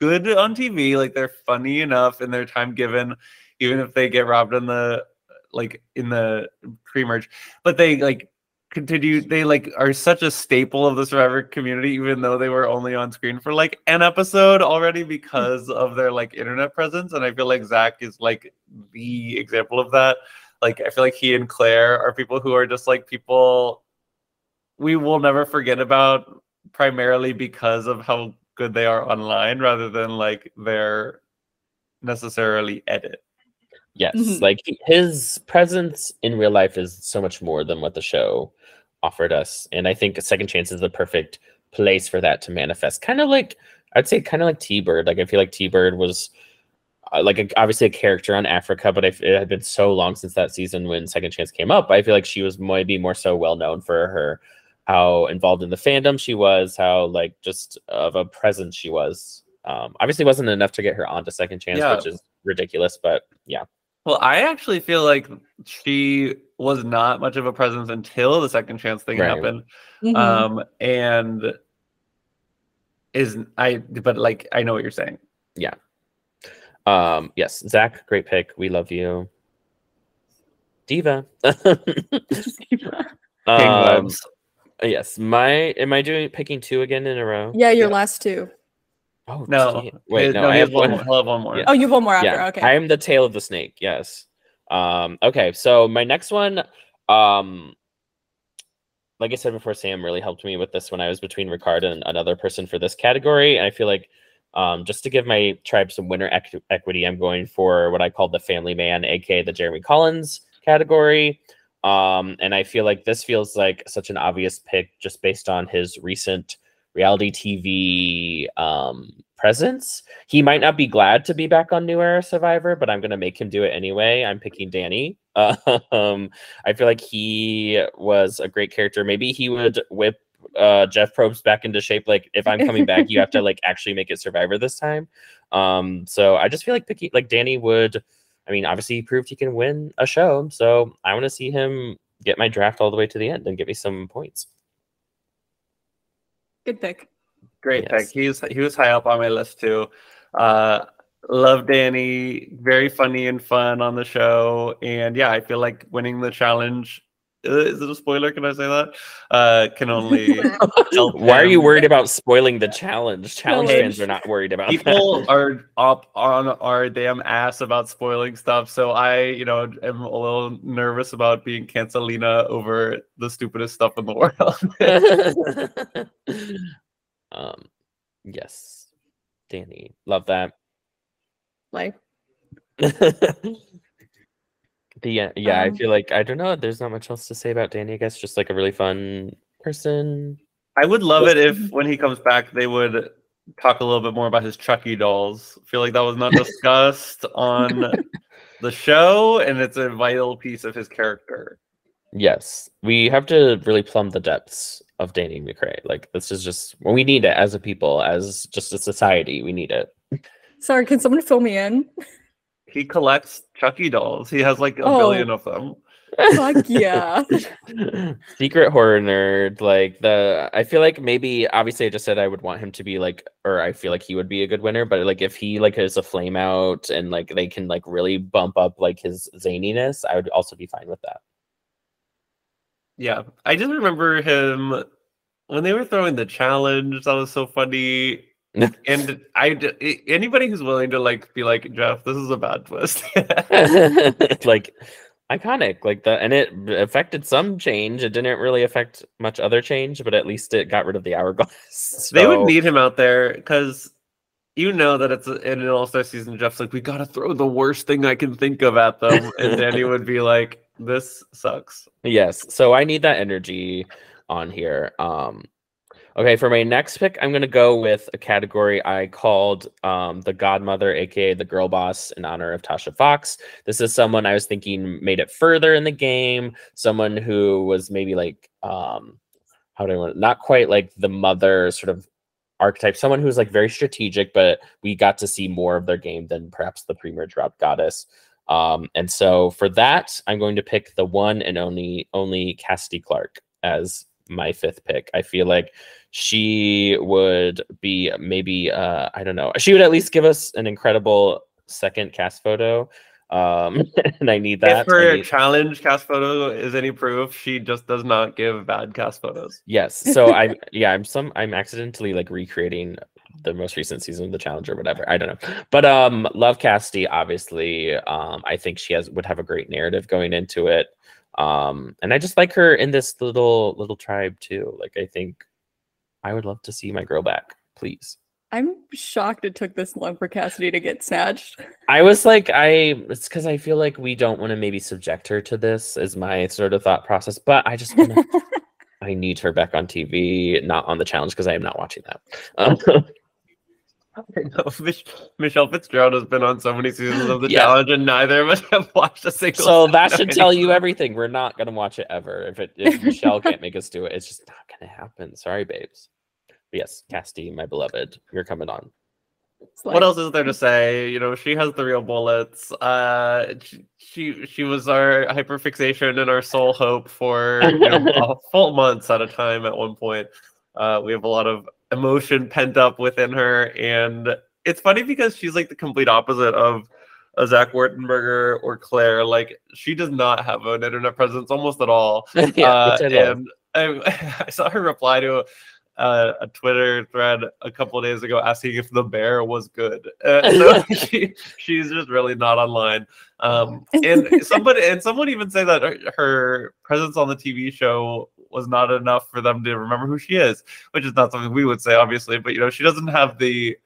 good on TV. Like they're funny enough in their time given, even if they get robbed in the like in the pre-merge. But they like continue they like are such a staple of the survivor community even though they were only on screen for like an episode already because of their like internet presence? And i feel like zach is like the example of that. Like i feel like he and claire are people who are just like people we will never forget about primarily because of how good they are online rather than like their necessarily edit. Yes Mhm. like his presence in real life is so much more than what the show offered us. And i think second chance is the perfect place for that to manifest. Kind of like i'd say kind of like t-bird. Like i feel like t-bird was uh, like a, obviously a character on africa but I it had been so long since that season when second chance came up i feel like she was maybe more so well known for her how involved in the fandom she was how like just of a presence she was. Um obviously wasn't enough to get her onto second chance Yeah. which is ridiculous but yeah. Well, I actually feel like she was not much of a presence until the second chance thing Right. happened. Mhm. Um, and is I but like I know what you're saying. Yeah. Um, yes, Zach, great pick. We love you. Diva. King um, yes, my am I doing picking two again in a row? yeah, your yeah. last two. Oh No, damn. wait, he- no, I have one. one. more. He'll have one more. Yeah. Oh, you have one more after. Yeah, okay. I am the tail of the snake. Yes. Um, okay, so my next one, um, like I said before, Sam really helped me with this when I was between Ricard and another person for this category. And I feel like um, just to give my tribe some winner equ- equity, I'm going for what I call the family man, aka the Jeremy Collins category. Um, and I feel like this feels like such an obvious pick just based on his recent reality TV um, presence. He might not be glad to be back on New Era Survivor, but I'm going to make him do it anyway. I'm picking Danny. Um, I feel like he was a great character. Maybe he would whip uh, Jeff Probst back into shape. Like, if I'm coming back, you have to like actually make it Survivor this time. Um, so I just feel like picking like Danny would. I mean, obviously, he proved he can win a show, so I want to see him get my draft all the way to the end and get me some points. Good pick. Great Yes. pick. He's he was high up on my list too. Uh, love Danny. Very funny and fun on the show. And yeah, I feel like winning the challenge. Uh, Is it a spoiler? Can I say that? Uh, can only help Why are you worried about spoiling the challenge? Challenge Challenge. fans are not worried about people are up on our damn ass about spoiling stuff. So I, you know, am a little nervous about being cancelina over the stupidest stuff in the world. um, yes, Danny, love that. Like, the uh, yeah, I Um, feel like I don't know. There's not much else to say about Danny. I guess just like a really fun person. I would love it if when he comes back they would talk a little bit more about his Chucky dolls. I feel like that was not discussed on the show, and it's a vital piece of his character. Yes, we have to really plumb the depths of Danny McCray. Like this is just well, we need it as a people, as just a society. We need it. sorry, can someone fill me in? He collects Chucky dolls. He has like a Oh. billion of them. Oh. Fuck yeah. Secret horror nerd. Like the, I feel like maybe obviously I just said I would want him to be like, or I feel like he would be a good winner. But like if he like is a flame out and like they can like really bump up like his zaniness, I would also be fine with that. Yeah, I just remember him when they were throwing the challenge. That was so funny. And I anybody who's willing to like be like Jeff, this is a bad twist. like iconic like that and it affected some change it didn't really affect much other change but at least it got rid of the hourglass they would need him out there because you know that it's a, in an All Star season. Jeff's like, we gotta throw the worst thing I can think of at them, and Danny would be like, this sucks. yes so i need that energy on here um okay for my next pick i'm going to go with a category i called um the godmother aka the girl boss in honor of tasha fox this is someone i was thinking made it further in the game someone who was maybe like um how do i want not quite like the mother sort of archetype someone who's like very strategic but we got to see more of their game than perhaps the pre-merge route goddess um, and so for that, I'm going to pick the one and only only Cassidy Clark as my fifth pick. I feel like she would be maybe uh, I don't know. She would at least give us an incredible second cast photo. Um, and I need that. if her need- challenge cast photo is any proof, she just does not give bad cast photos. Yes. So I yeah, I'm some I'm accidentally like recreating the most recent season of the challenge or whatever. I don't know. But um love Cassidy, obviously. Um I think she has would have a great narrative going into it. Um and I just like her in this little little tribe too. Like I think I would love to see my girl back, please. I'm shocked it took this long for Cassidy to get snatched. I was like, I it's because I feel like we don't want to maybe subject her to this, is my sort of thought process. But I just wanna, I need her back on TV, not on the challenge because I am not watching that. Um, No, Mich- Michelle Fitzgerald has been on so many seasons of the Yeah. challenge, and neither of us have watched a single. so that should tell you everything. We're not gonna watch it ever. If it if Michelle can't make us do it, it's just not gonna happen. Sorry, babes. But yes, Casty, my beloved, you're coming on. Like- What else is there to say? You know, she has the real bullets. Uh, she she, she was our hyperfixation and our sole hope for you know, a full months at a time. At one point, uh, we have a lot of emotion pent up within her, and it's funny because she's like the complete opposite of a Zach Wurtenberger or Claire. Like she does not have an internet presence almost at all. yeah, Uh, I and I, I saw her reply to uh, a Twitter thread a couple of days ago asking if the bear was good. Uh, so she, she's just really not online. Um, and somebody and someone even say that her, her presence on the TV show was not enough for them to remember who she is, which is not something we would say, obviously. But you know, she doesn't have the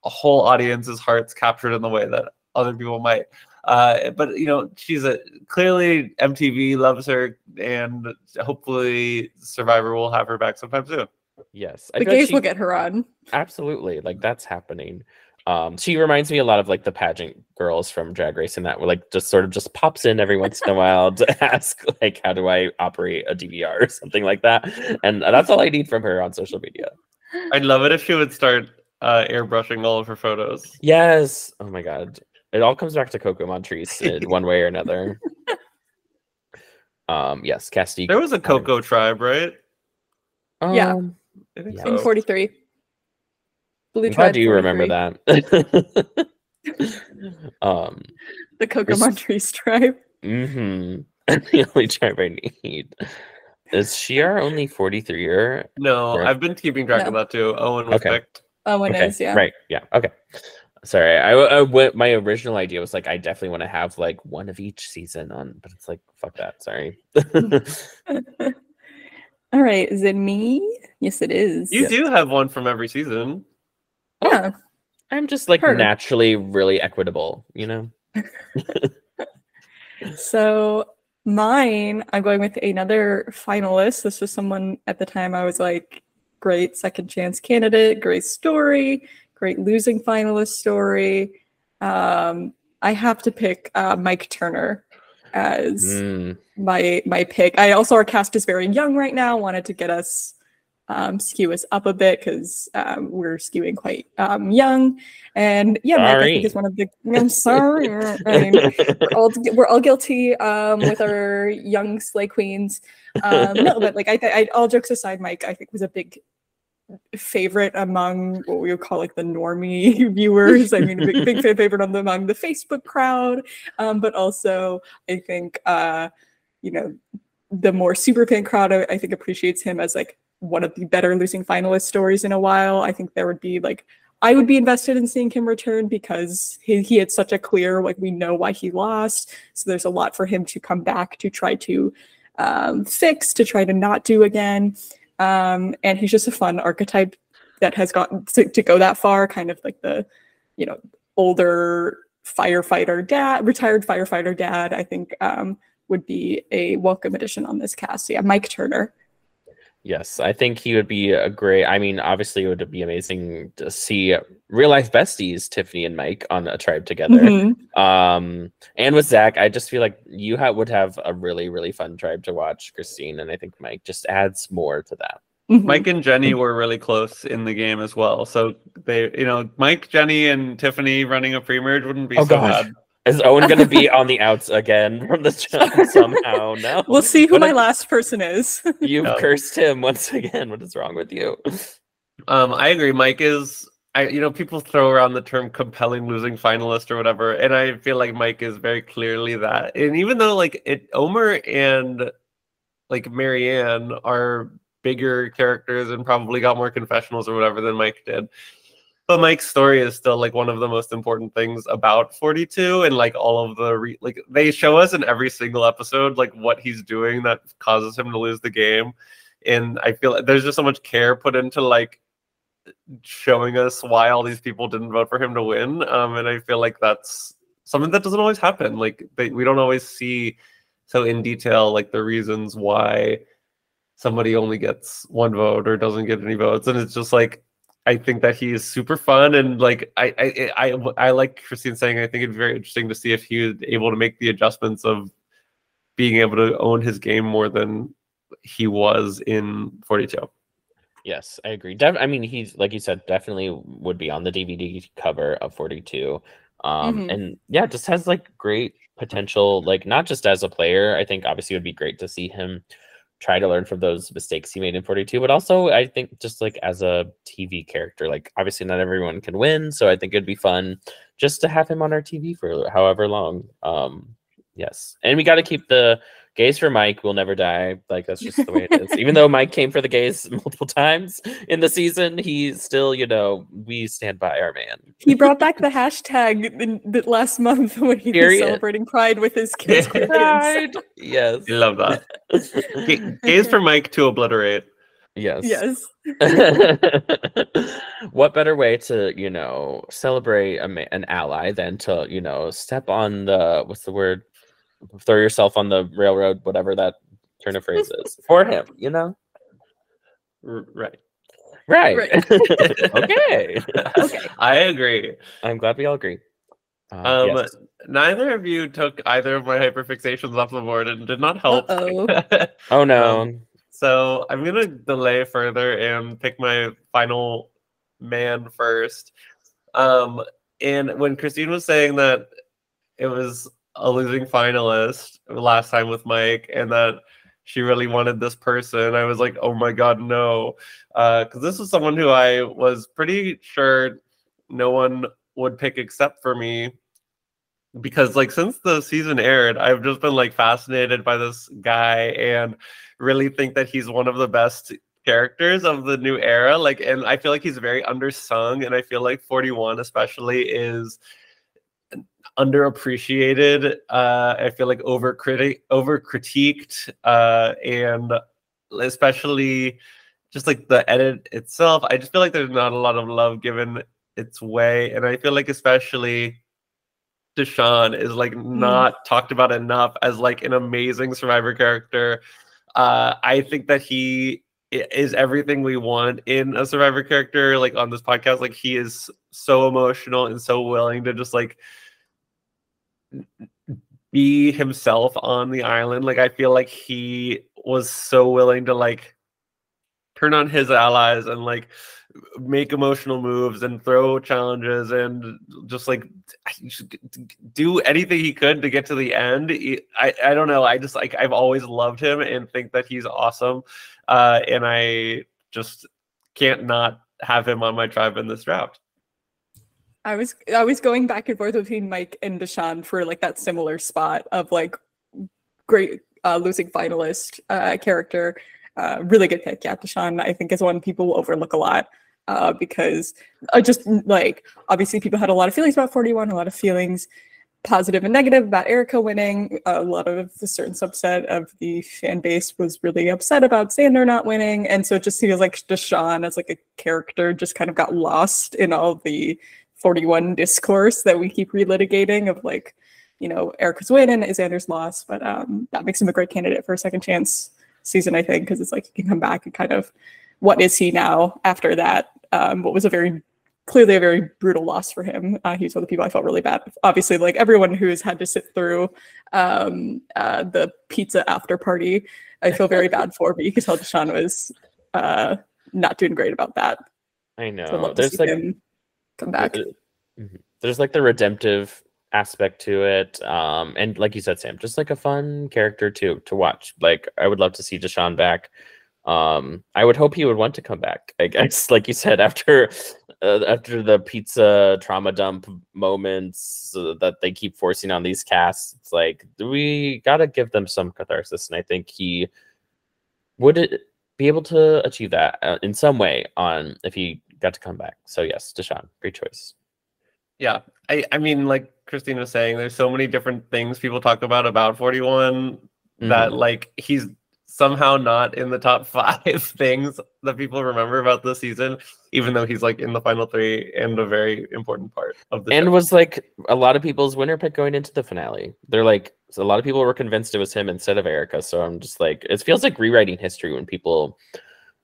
whole audience's hearts captured in the way that other people might. Uh, but you know, she's a clearly MTV loves her, and hopefully Survivor will have her back sometime soon. yes, I the feel like gays she- will get her on. absolutely like that's happening um she reminds me a lot of like the pageant girls from drag race and that were like just sort of just pops in every once in a while to ask like how do i operate a dvr or something like that and that's all i need from her on social media I'd love it if she would start uh, airbrushing all of her photos. yes oh my god it all comes back to coco montrese in one way or another Um, yes, Castile. There was a Coco tribe, right? Yeah. Um, I think Yeah. In 43. Blue I'm glad you remember that. um, The Coco There's- Montrese tribe. hmm the only tribe I need. Is she Shiar only 43 or No, Right. I've been keeping track of No. that too. Owen was Okay. picked. Owen okay, is, yeah. Right. Yeah. Okay. Sorry. I, I went my original idea was like I definitely want to have like one of each season on, but it's like fuck that. Sorry. All right. Is it me? Yes, it is. You Yeah. do have one from every season. Oh, yeah. I'm just like Her. naturally really equitable, you know? So mine, I'm going with another finalist. This was someone at the time I was like, great second chance candidate, great story, great losing finalist story. Um, I have to pick uh, Mike Turner as Mm, my my pick. I also our cast is very young right now. Wanted to get us um, skew us up a bit because um, we're skewing quite um, young. And yeah, Mike, I think is one of the. I'm sorry. I mean, we're all we're all guilty um, with our young slay queens. Um, no, but like I, th- I, all jokes aside, Mike, I think was a big favorite among what we would call like the normie viewers. I mean, big, big favorite among the Facebook crowd, um, but also I think uh, you know the more super fan crowd. I, I think appreciates him as like one of the better losing finalist stories in a while. I think there would be like I would be invested in seeing him return because he, he had such a clear, like, we know why he lost. So there's a lot for him to come back to try to um, fix, to try to not do again. Um, and he's just a fun archetype that has gotten to, to go that far, kind of like the, you know, older firefighter dad, retired firefighter dad, I think um, would be a welcome addition on this cast. So yeah, Mike Turner. Yes, I think he would be a great. I mean, obviously, it would be amazing to see real life besties, Tiffany and Mike, on a tribe together. Mhm. Um, and with Zach, I just feel like you ha- would have a really, really fun tribe to watch, Christine. And I think Mike just adds more to that. Mhm. Mike and Jenny were really close in the game as well. So they, you know, Mike, Jenny, and Tiffany running a pre-merge wouldn't be Oh, so gosh. bad. Is Owen going to be on the outs again from the jump somehow? No. We'll see who What my if last person is. You've No. cursed him once again. What is wrong with you? Um, I agree. Mike is, I, you know, people throw around the term compelling losing finalist or whatever, and I feel like Mike is very clearly that. And even though like it, Omar and like Maryanne are bigger characters and probably got more confessionals or whatever than Mike did. But Mike's story is still like one of the most important things about 42 and like all of the re- like they show us in every single episode like what he's doing that causes him to lose the game. And I feel like there's just so much care put into like showing us why all these people didn't vote for him to win. Um and I feel like that's something that doesn't always happen. Like they, we don't always see so in detail like the reasons why somebody only gets one vote or doesn't get any votes. And it's just like I think that he is super fun and like I I I, I like Christine saying I think it'd be very interesting to see if he was able to make the adjustments of being able to own his game more than he was in 42. Yes, I agree. Def- I mean, he's like you said, definitely would be on the DVD cover of 42. Um, Mhm. and yeah, just has like great potential, like not just as a player. I think obviously it would be great to see him try to learn from those mistakes he made in 42, but also I think just like as a TV character, like obviously not everyone can win. So I think it'd be fun just to have him on our TV for however long. Um, yes. And we got to keep the gays for Mike will never die. Like that's just the way it is. Even though Mike came for the gays multiple times in the season, he still, you know, we stand by our man. He brought back the hashtag in, the last month when he Period. was celebrating Pride with his kids. Pride. Yes. I love that. Ga- Gays for Mike to obliterate. yes. yes. what better way to, you know, celebrate a, ma- an ally than to, you know, step on the what's the word? Throw yourself on the railroad, whatever that turn of phrase is for him, you know? R- right. Right. Right. okay. Okay. I agree. I'm glad we all agree. Uh, Um, yes. Neither of you took either of my hyperfixations off the board and did not help. Uh-oh. Oh no. um, so I'm gonna delay further and pick my final man first. Um, and when Christine was saying that it was a losing finalist last time with Mike, and that she really wanted this person. I was like, oh my god, no, Uh, because uh, this was someone who I was pretty sure no one would pick except for me. Because like since the season aired, I've just been like fascinated by this guy and really think that he's one of the best characters of the new era. Like, and I feel like he's very undersung, and I feel like 41 especially is underappreciated. Uh, I feel like over critic over critiqued, uh, and especially just like the edit itself. I just feel like there's not a lot of love given its way, and I feel like especially Deshawn is like mm. not talked about enough as like an amazing survivor character. Uh, I think that he is everything we want in a survivor character like on this podcast like he is so emotional and so willing to just like be himself on the island like i feel like he was so willing to like turn on his allies and like make emotional moves and throw challenges and just like do anything he could to get to the end. I, I don't know. I just like I've always loved him and think that he's awesome. Uh, and I just can't not have him on my tribe in this draft. I was I was going back and forth between Mike and Deshawn for like that similar spot of like great uh, losing finalist uh, character. Uh, really good pick. Yeah, Deshawn I think is one people overlook a lot uh, because I just like obviously people had a lot of feelings about 41, a lot of feelings positive and negative about Erika winning. A lot of a certain subset of the fan base was really upset about Xander not winning, and so it just feels like Deshawn as like a character just kind of got lost in all the 41 discourse that we keep relitigating of like, you know, Erika's win and Xander's loss, but um, that makes him a great candidate for a second chance season, I think, because it's like he can come back and kind of what is he now after that? Um, what was a very clearly a very brutal loss for him. Uh, he's one of the people I felt really bad. Obviously, like everyone who has had to sit through um, uh, the pizza after party, I feel very bad for. But you could tell Deshawn was uh, not doing great about that. I know. So There's like back. Mm-hmm. There's like the redemptive aspect to it, um, and like you said, Sam, just like a fun character to to watch. Like I would love to see Deshawn back um i would hope he would want to come back i guess like you said after uh, after the pizza trauma dump moments uh, that they keep forcing on these casts it's like we gotta give them some catharsis and i think he would be able to achieve that uh, in some way on if he got to come back so yes deshawn great choice yeah i i mean like christine was saying there's so many different things people talk about about 41 mm-hmm. that like he's somehow not in the top five things that people remember about this season, even though he's like in the final three and a very important part of the and show. was like a lot of people's winner pick going into the finale. They're like so a lot of people were convinced it was him instead of Erika. So I'm just like it feels like rewriting history when people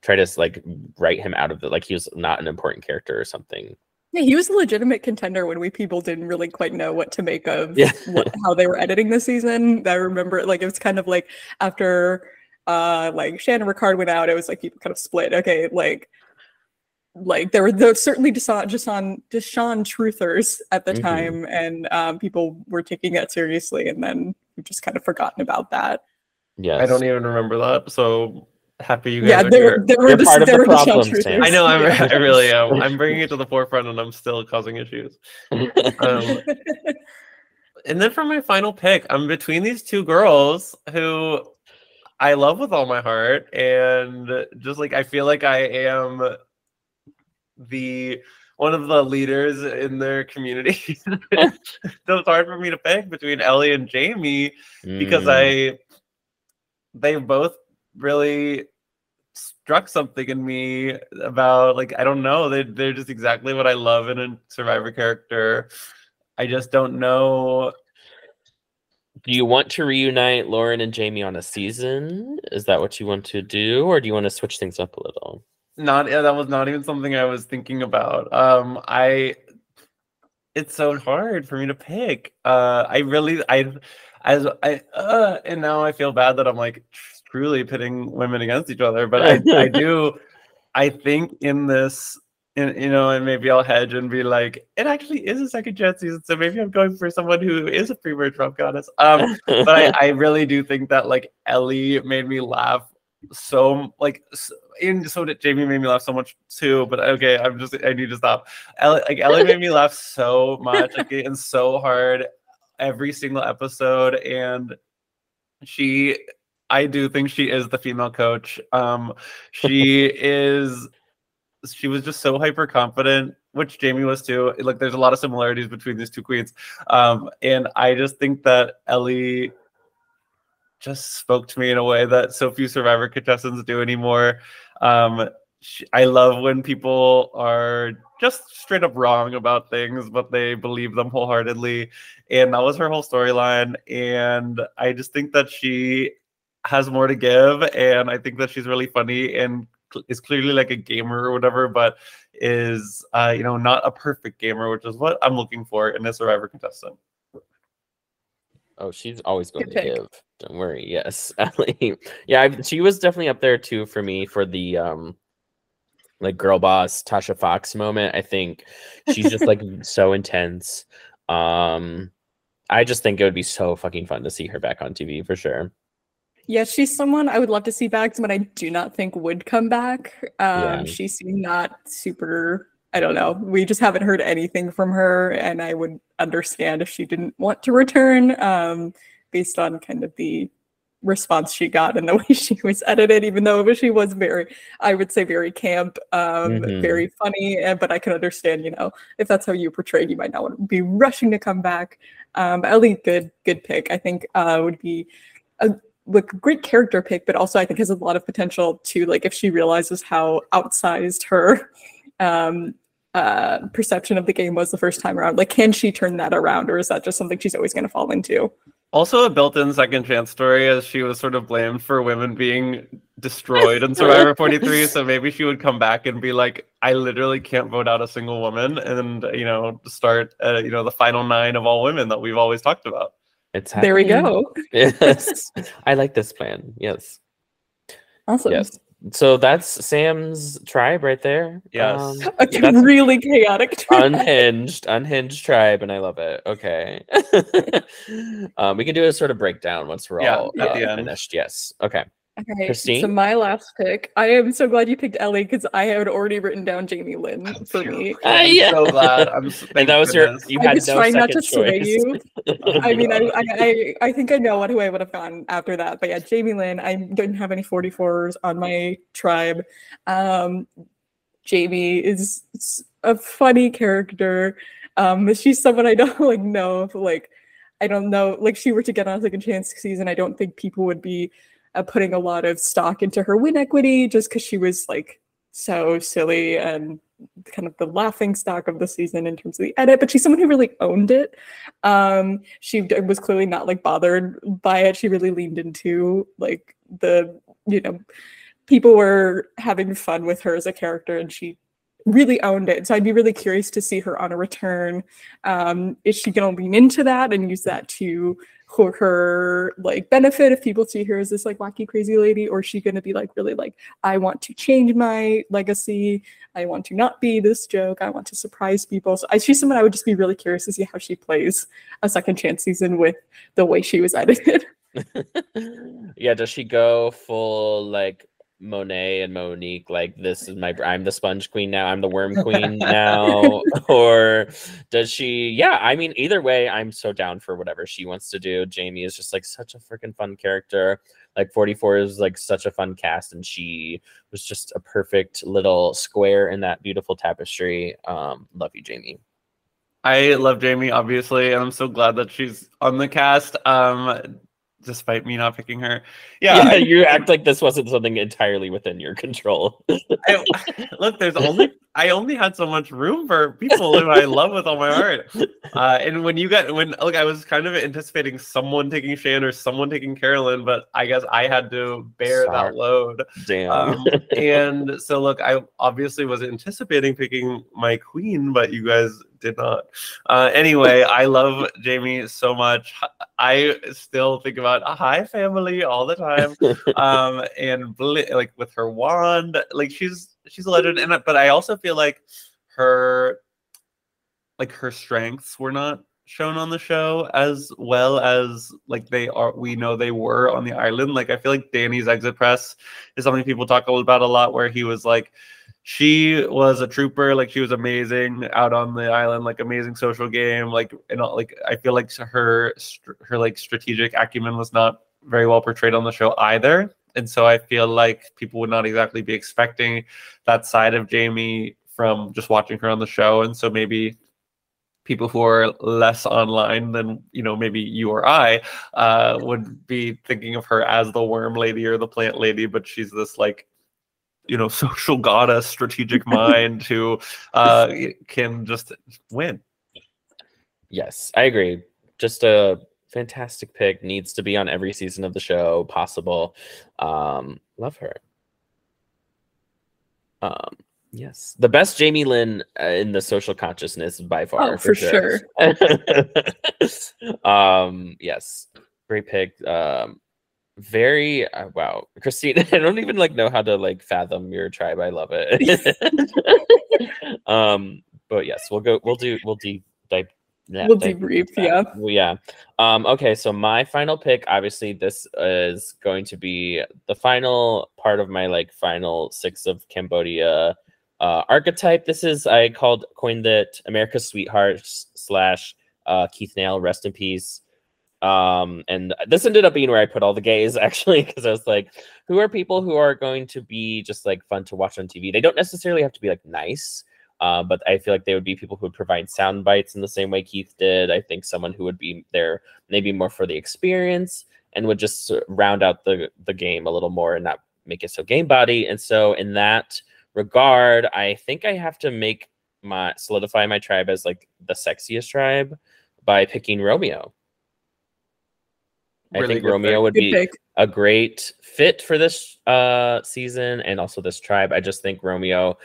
try to like write him out of it like he was not an important character or something. Yeah, he was a legitimate contender when we people didn't really quite know what to make of yeah. what, how they were editing the season. I remember like it was kind of like after uh like Shan and Ricard went out, it was like people kind of split. Okay, like like there were there certainly Deshawn Deshawn Deshawn truthers at the mm-hmm. time, and um, people were taking that seriously, and then we've just kind of forgotten about that. Yeah, I don't even remember that. So happy you guys yeah, are there, here. There were, You're part of the problem, Sam. I know. I'm, yeah. I really am. I'm bringing it to the forefront, and I'm still causing issues. Um, and then for my final pick, I'm between these two girls who I love with all my heart, and just like I feel like I am the one of the leaders in their community. so it's hard for me to pick between Elie and Jaime mm. because I they both really struck something in me about like I don't know they they're just exactly what I love in a survivor character. I just don't know do you want to reunite Lauren and Jaime on a season? Is that what you want to do, or do you want to switch things up a little? Not yeah, that was not even something I was thinking about. Um, I it's so hard for me to pick. Uh, I really I as I uh, and now I feel bad that I'm like truly pitting women against each other, but I I do I think in this and you know, and maybe I'll hedge and be like, it actually is a second chance season, so maybe I'm going for someone who is a pre-merge Trump goddess. Um, but I, I really do think that like Elie made me laugh so like and so did Jaime made me laugh so much too. But okay, I'm just I need to stop. Elie, like Elie made me laugh so much, like and so hard every single episode, and she I do think she is the female coach. Um, she is. She was just so hyper confident, which Jaime was too. Like, there's a lot of similarities between these two queens. Um, and I just think that Elie just spoke to me in a way that so few Survivor contestants do anymore. Um, sh- I love when people are just straight up wrong about things, but they believe them wholeheartedly. And that was her whole storyline. And I just think that she has more to give. And I think that she's really funny and cl- is clearly like a gamer or whatever, but is, uh, you know, not a perfect gamer, which is what I'm looking for in a Survivor contestant. Oh, she's always going Good to pick. give. Don't worry. Yes, Elie. Yeah, I, she was definitely up there too for me for the um, like girl boss Tasha Fox moment. I think she's just like so intense. Um, I just think it would be so fucking fun to see her back on TV for sure. Yeah, she's someone I would love to see back, someone I do not think would come back. Um, Yeah. She seemed not super, I don't know. We just haven't heard anything from her, and I would understand if she didn't want to return um, based on kind of the response she got and the way she was edited, even though she was very, I would say, very camp, um, Mhm. very funny. and- But I can understand, you know, if that's how you portrayed, you might not want to be rushing to come back. Um, but Elie, good, good pick. I think uh, would be a like great character pick, but also I think has a lot of potential to like if she realizes how outsized her um uh perception of the game was the first time around. Like can she turn that around or is that just something she's always gonna fall into? Also, a built-in second chance story, as she was sort of blamed for women being destroyed in Survivor 43. So maybe she would come back and be like, "I literally can't vote out a single woman," and you know, start uh, you know the final nine of all women that we've always talked about. It's There we go. Yes, I like this plan. Yes. Awesome. Yes. So that's Sam's tribe right there. Yes. Um, A really chaotic tribe. unhinged, unhinged tribe, and I love it. Okay. um, we can do a sort of breakdown once we're Yeah, all uh, finished. Yes. Okay. Okay, so my last pick. I am so glad you picked Elie because I had already written down Jaime Lynn for me. Ah, I'm yeah. so glad. I'm s- thank And that was your. goodness. You I was no trying not second to sway choice. you. I mean, I, I, I, I think I know what who I would have gone after that. But yeah, Jaime Lynn. I didn't have any 44s on my tribe. Um, Jaime is a funny character. Um, she's someone I don't like know like I don't know like she were to get on a second chance season. I don't think people would be uh, putting a lot of stock into her win equity just because she was like so silly and kind of the laughing stock of the season in terms of the edit, but she's someone who really owned it. Um, she was clearly not like bothered by it. She really leaned into like the, you know, people were having fun with her as a character and she really owned it. So I'd be really curious to see her on a return. Um, is she going to lean into that and use that to for her like benefit. If people see her as this like wacky crazy lady or is she going to be like really like i want to change my legacy. I want to not be this joke. I want to surprise people. So I, she's someone i would just be really curious to see how she plays a second chance season with the way she was edited. Yeah. Does she go full like Monet and Monique? Like this is my. I'm the sponge queen now. I'm the worm queen now. or does she? Yeah. I mean, either way, I'm so down for whatever she wants to do. Jaime is just like such a freaking fun character. Like 44 is like such a fun cast, and she was just a perfect little square in that beautiful tapestry. Um, love you, Jaime. I love Jaime, obviously, and I'm so glad that she's on the cast. Um, despite me not picking her. Yeah, Yeah, I- you act like this wasn't something entirely within your control. I, look, there's only I only had so much room for people who I love with all my heart. Uh, and when you got when look, I was kind of anticipating someone taking Shan or someone taking Carolyn, but I guess I had to bear Sorry. that load. Damn. Um, and so look, I obviously was anticipating picking my queen, but you guys did not. Uh, anyway, I love Jaime so much. I still think about a hi family all the time um and bl- like with her wand like she's she's a legend, and but I also feel like her like her strengths were not shown on the show as well as like they are we know they were on the island. Like i feel like danny's exit press is something people talk about a lot where he was like she was a trooper like she was amazing out on the island like amazing social game like and like i feel like her her like strategic acumen was not very well portrayed on the show either and so i feel like people would not exactly be expecting that side of jaime from just watching her on the show and so maybe people who are less online than you know maybe you or I uh, would be thinking of her as the worm lady or the plant lady, but she's this like you know social goddess, strategic mind who uh, can just win. Yes, I agree. Just a fantastic pick. Needs to be on every season of the show possible. Um, love her. Um, Yes, the best Jaime Lynn uh, in the social consciousness by far. Oh, for, for sure. sure. um, yes, great pick. Um, very uh, wow, Christine. I don't even like know how to like fathom your tribe. I love it. um, but yes, we'll go. We'll do. We'll deep. Yeah, we'll debrief. Yeah. Well, yeah. Um, okay, so my final pick. Obviously, this is going to be the final part of my like final six of Cambodia uh, archetype. This is I called coined it America's Sweetheart slash uh, Keith Nale, rest in peace. Um, and this ended up being where I put all the gays actually, because I was like, who are people who are going to be just like fun to watch on TV? They don't necessarily have to be like nice. Uh, but I feel like they would be people who would provide sound bites in the same way Keith did. I think someone who would be there maybe more for the experience and would just round out the the game a little more and not make it so game body. And so in that regard, I think I have to make my solidify my tribe as like the sexiest tribe by picking Romeo. Really I think Romeo pick. would good be pick. a great fit for this uh season and also this tribe. I just think Romeo,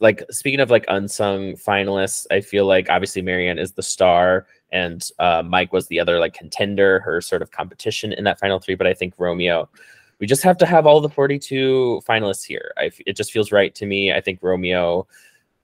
like speaking of like unsung finalists, I feel like obviously Maryanne is the star and uh, Mike was the other like contender, her sort of competition in that final three. But I think Romeo we just have to have all the 42 finalists here. I, it just feels right to me. I think Romeo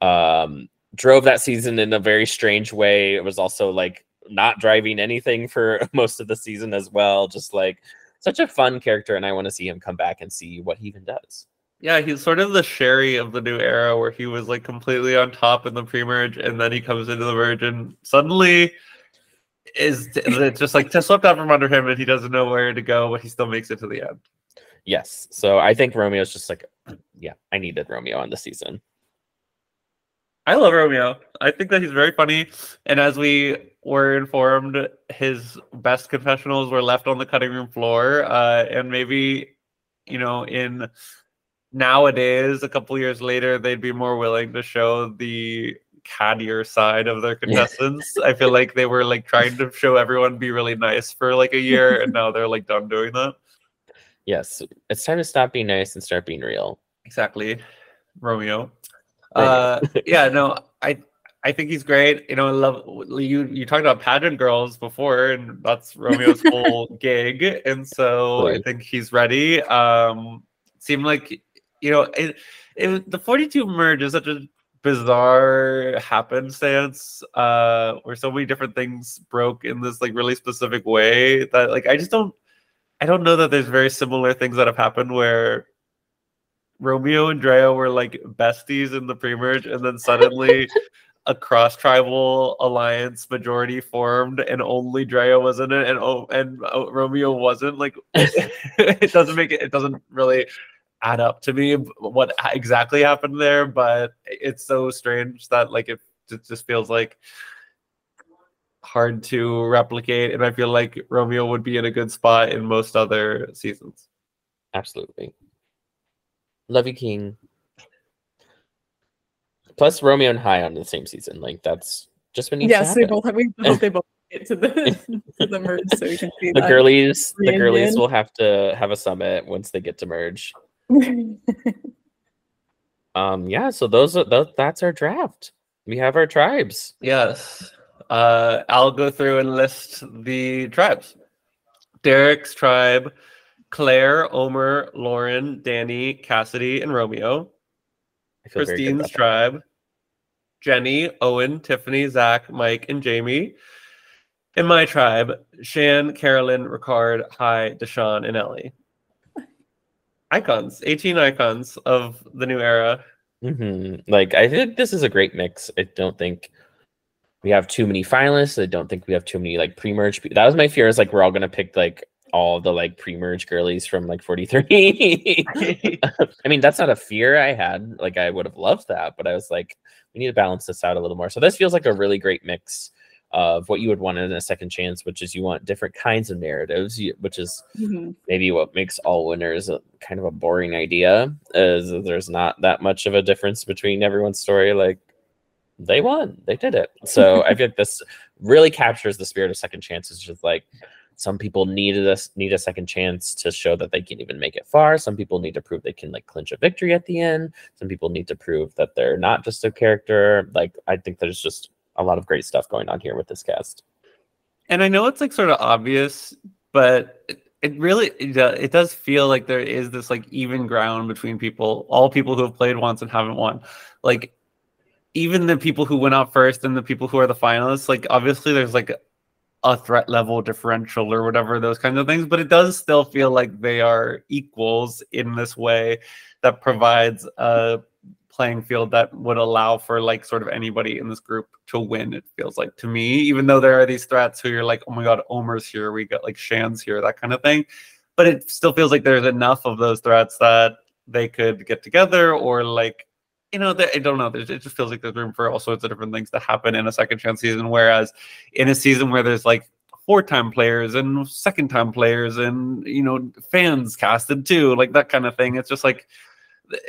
um, drove that season in a very strange way. It was also like not driving anything for most of the season as well. Just like such a fun character, and I want to see him come back and see what he even does. Yeah, he's sort of the Sherri of the new era where he was like completely on top in the pre-merge and then he comes into the merge and suddenly is just like swept out from under him and he doesn't know where to go, but he still makes it to the end. Yes. So I think Romeo's just like, yeah, I needed Romeo on the season. I love Romeo. I think that he's very funny. And as we were informed, his best confessionals were left on the cutting room floor. Uh, and maybe, you know, in nowadays, a couple years later, they'd be more willing to show the cattier side of their contestants. I feel like they were like trying to show everyone be really nice for like a year, and now they're like done doing that. Yes, it's time to stop being nice and start being real. Exactly, Romeo. Uh, yeah, no, I I think he's great. You know, I love you. You talked about pageant girls before, and that's Romeo's whole gig. And so right. I think he's ready. Um, seemed like you know, it, it the forty two merge is such a bizarre happenstance uh where so many different things broke in this like really specific way that like I just don't I don't know that there's very similar things that have happened where Romeo and Drea were like besties in the pre-merge, and then suddenly a cross-tribal alliance majority formed, and only Drea was in it, and oh, and oh, Romeo wasn't. Like, it doesn't make it. It doesn't really add up to me what exactly happened there, but it's so strange that like it, it just feels like hard to replicate, and I feel like Romeo would be in a good spot in most other seasons. Absolutely. Love you, King. Plus, Romeo and Hai on the same season. Like that's just when you. Yes, they both have. We hope they both get to the to the merge so we can see the girlies. The girlies will have to have a summit once they get to merge. um. Yeah. So those are those, that's our draft. We have our tribes. Yes. Uh, I'll go through and list the tribes. Derek's tribe, Claire, Omar, Lauren, Danny, Cassidy, and Romeo. I feel Christine's about that. tribe. Jenny, Owen, Tiffany, Zach, Mike, and Jaime. In my tribe, Shan, Carolyn, Ricard, Hai, Deshawn, and Elie. Icons, 18 icons of the new era. Mhm. Like I think this is a great mix. I don't think we have too many finalists. I don't think we have too many like pre-merge. That was my fear. Is like we're all gonna pick like all the like pre-merge girlies from like 43. I mean, that's not a fear I had. Like I would have loved that, but I was like, we need to balance this out a little more. So this feels like a really great mix of what you would want in a second chance, which is you want different kinds of narratives, which is Mhm. maybe what makes all winners a, kind of a boring idea is there's not that much of a difference between everyone's story like they won they did it so i feel like this really captures the spirit of second chances just like some people needed us need a second chance to show that they can even make it far. Some people need to prove they can like clinch a victory at the end. Some people need to prove that they're not just a character. Like i think there's just a lot of great stuff going on here with this cast. And I know it's like sort of obvious, but it, it really it does feel like there is this like even ground between people, all people who have played once and haven't won. Like even the people who went out first and the people who are the finalists, like obviously there's like a threat level differential or whatever those kinds of things, but it does still feel like they are equals in this way that provides a playing field that would allow for like sort of anybody in this group to win it feels like to me even though there are these threats who you're like oh my god Omar's here we got like shan's here that kind of thing but it still feels like there's enough of those threats that they could get together or like you know they, i don't know it just feels like there's room for all sorts of different things to happen in a second chance season whereas in a season where there's like four time players and second time players and you know fans casted too like that kind of thing it's just like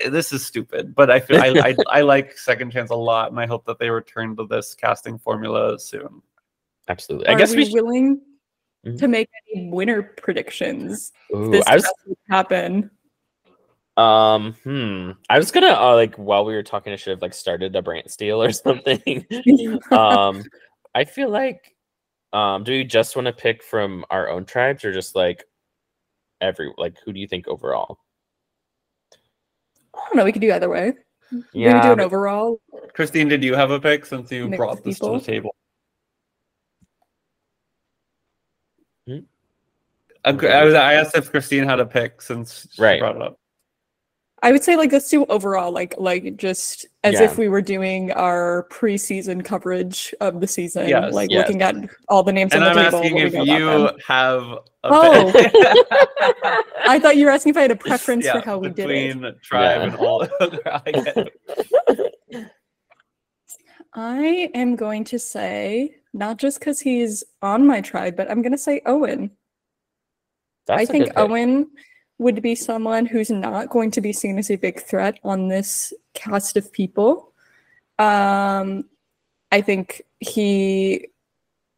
this is stupid but i feel I, I i like second chance a lot and i hope that they return to this casting formula soon absolutely i Are guess we we should, willing Mhm. to make any winner predictions? Ooh, This I was happen. Um, hmm. I was gonna uh, like while we were talking, I should have like started a BrantSteele or something. um, I feel like, um, do we just want to pick from our own tribes or just like every like who do you think overall? I don't know. We could do either way. Maybe do an overall. christine did you have a pick since you Mix brought this to the people. table Hmm? I, was, I asked if Christine had a pick since she Right. brought it up. I would say like let's do overall, like like just as Yeah. if we were doing our preseason coverage of the season, Yes. like Yes. looking at all the names And on I'm the table. asking if you have a Oh. I thought you were asking if I had a preference for how we did it. tribe Yeah. and all I. I am going to say not just because he's on my tribe, but I'm going to say Owen. That's I a think good pick. Owen would be someone who's not going to be seen as a big threat on this cast of people. Um, I think he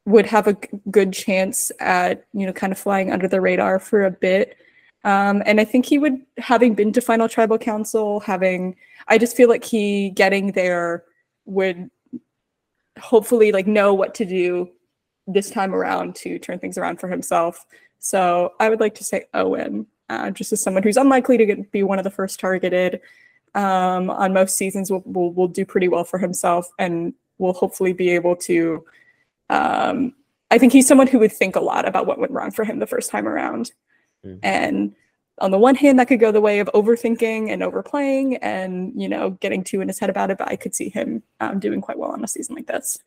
would have a good chance at you know kind of flying under the radar for a bit. Um, and I think he would, having been to final tribal council, having I just feel like he getting there would hopefully like know what to do this time around to turn things around for himself. So I would like to say Owen, uh, just as someone who's unlikely to get, be one of the first targeted. Um, on most seasons, will will will do pretty well for himself, and will hopefully be able to. Um, I think he's someone who would think a lot about what went wrong for him the first time around, Mhm. and on the one hand, that could go the way of overthinking and overplaying, and you know, getting too in his head about it. But I could see him um, doing quite well on a season like this.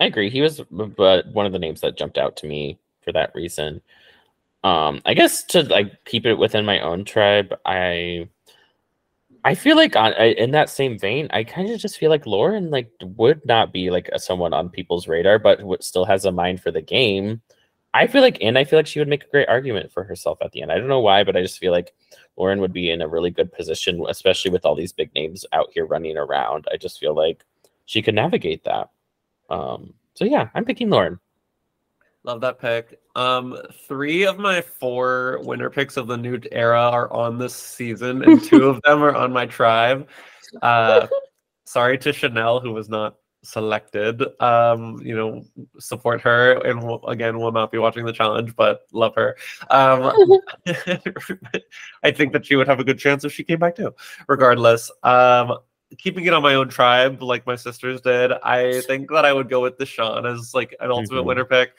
I agree. He was but one of the names that jumped out to me for that reason. Um, I guess to like keep it within my own tribe, I I feel like on I, in that same vein, I kind of just feel like Lauren like would not be like a, someone on people's radar, but still has a mind for the game. I feel like, and I feel like she would make a great argument for herself at the end. I don't know why, but I just feel like Lauren would be in a really good position, especially with all these big names out here running around. I just feel like she could navigate that. Um, so yeah, I'm picking Lauren. Love that pick. Um, three of my four winner picks of the new era are on this season, and two of them are on my tribe. Uh, sorry to Chanel, who was not selected. Um, you know, support her, and will, again, will not be watching the challenge, but love her. Um, I think that she would have a good chance if she came back too. Regardless, um, keeping it on my own tribe, like my sisters did, I think that I would go with Deshawn as like an ultimate Mhm. winner pick.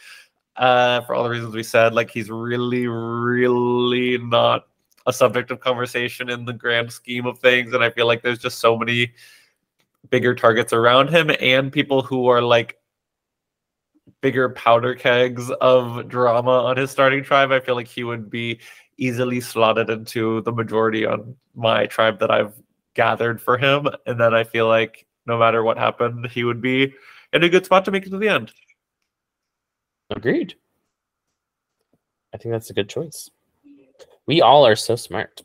Uh, for all the reasons we said, like he's really, really not a subject of conversation in the grand scheme of things, and I feel like there's just so many bigger targets around him and people who are like bigger powder kegs of drama on his starting tribe. I feel like he would be easily slotted into the majority on my tribe that I've gathered for him. And then I feel like no matter what happened, he would be in a good spot to make it to the end. Agreed. I think that's a good choice. We all are so smart.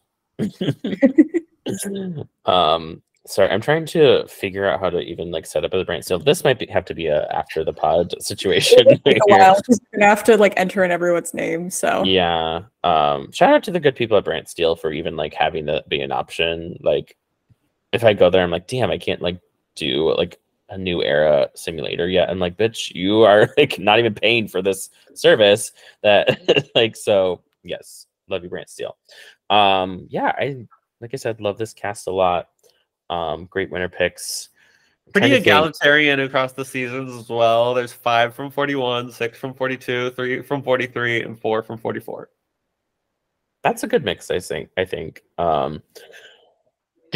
um, sorry, I'm trying to figure out how to even like set up a BrantSteele. This might be, have to be a after the pod situation. A while. You're gonna have to like enter in everyone's name. So Yeah. Um, shout out to the good people at BrantSteele for even like having that be an option. Like, if I go there, I'm like, damn, I can't like do like a new era simulator yet. I'm like, bitch, you are like not even paying for this service. That like, so yes, love you, BrantSteele. Um, yeah, I like I said, love this cast a lot. Um, great winner picks. Pretty trying to think- egalitarian across the seasons as well. There's five from 41, six from 42, three from 43, and four from 44. that's a good mix i think i think um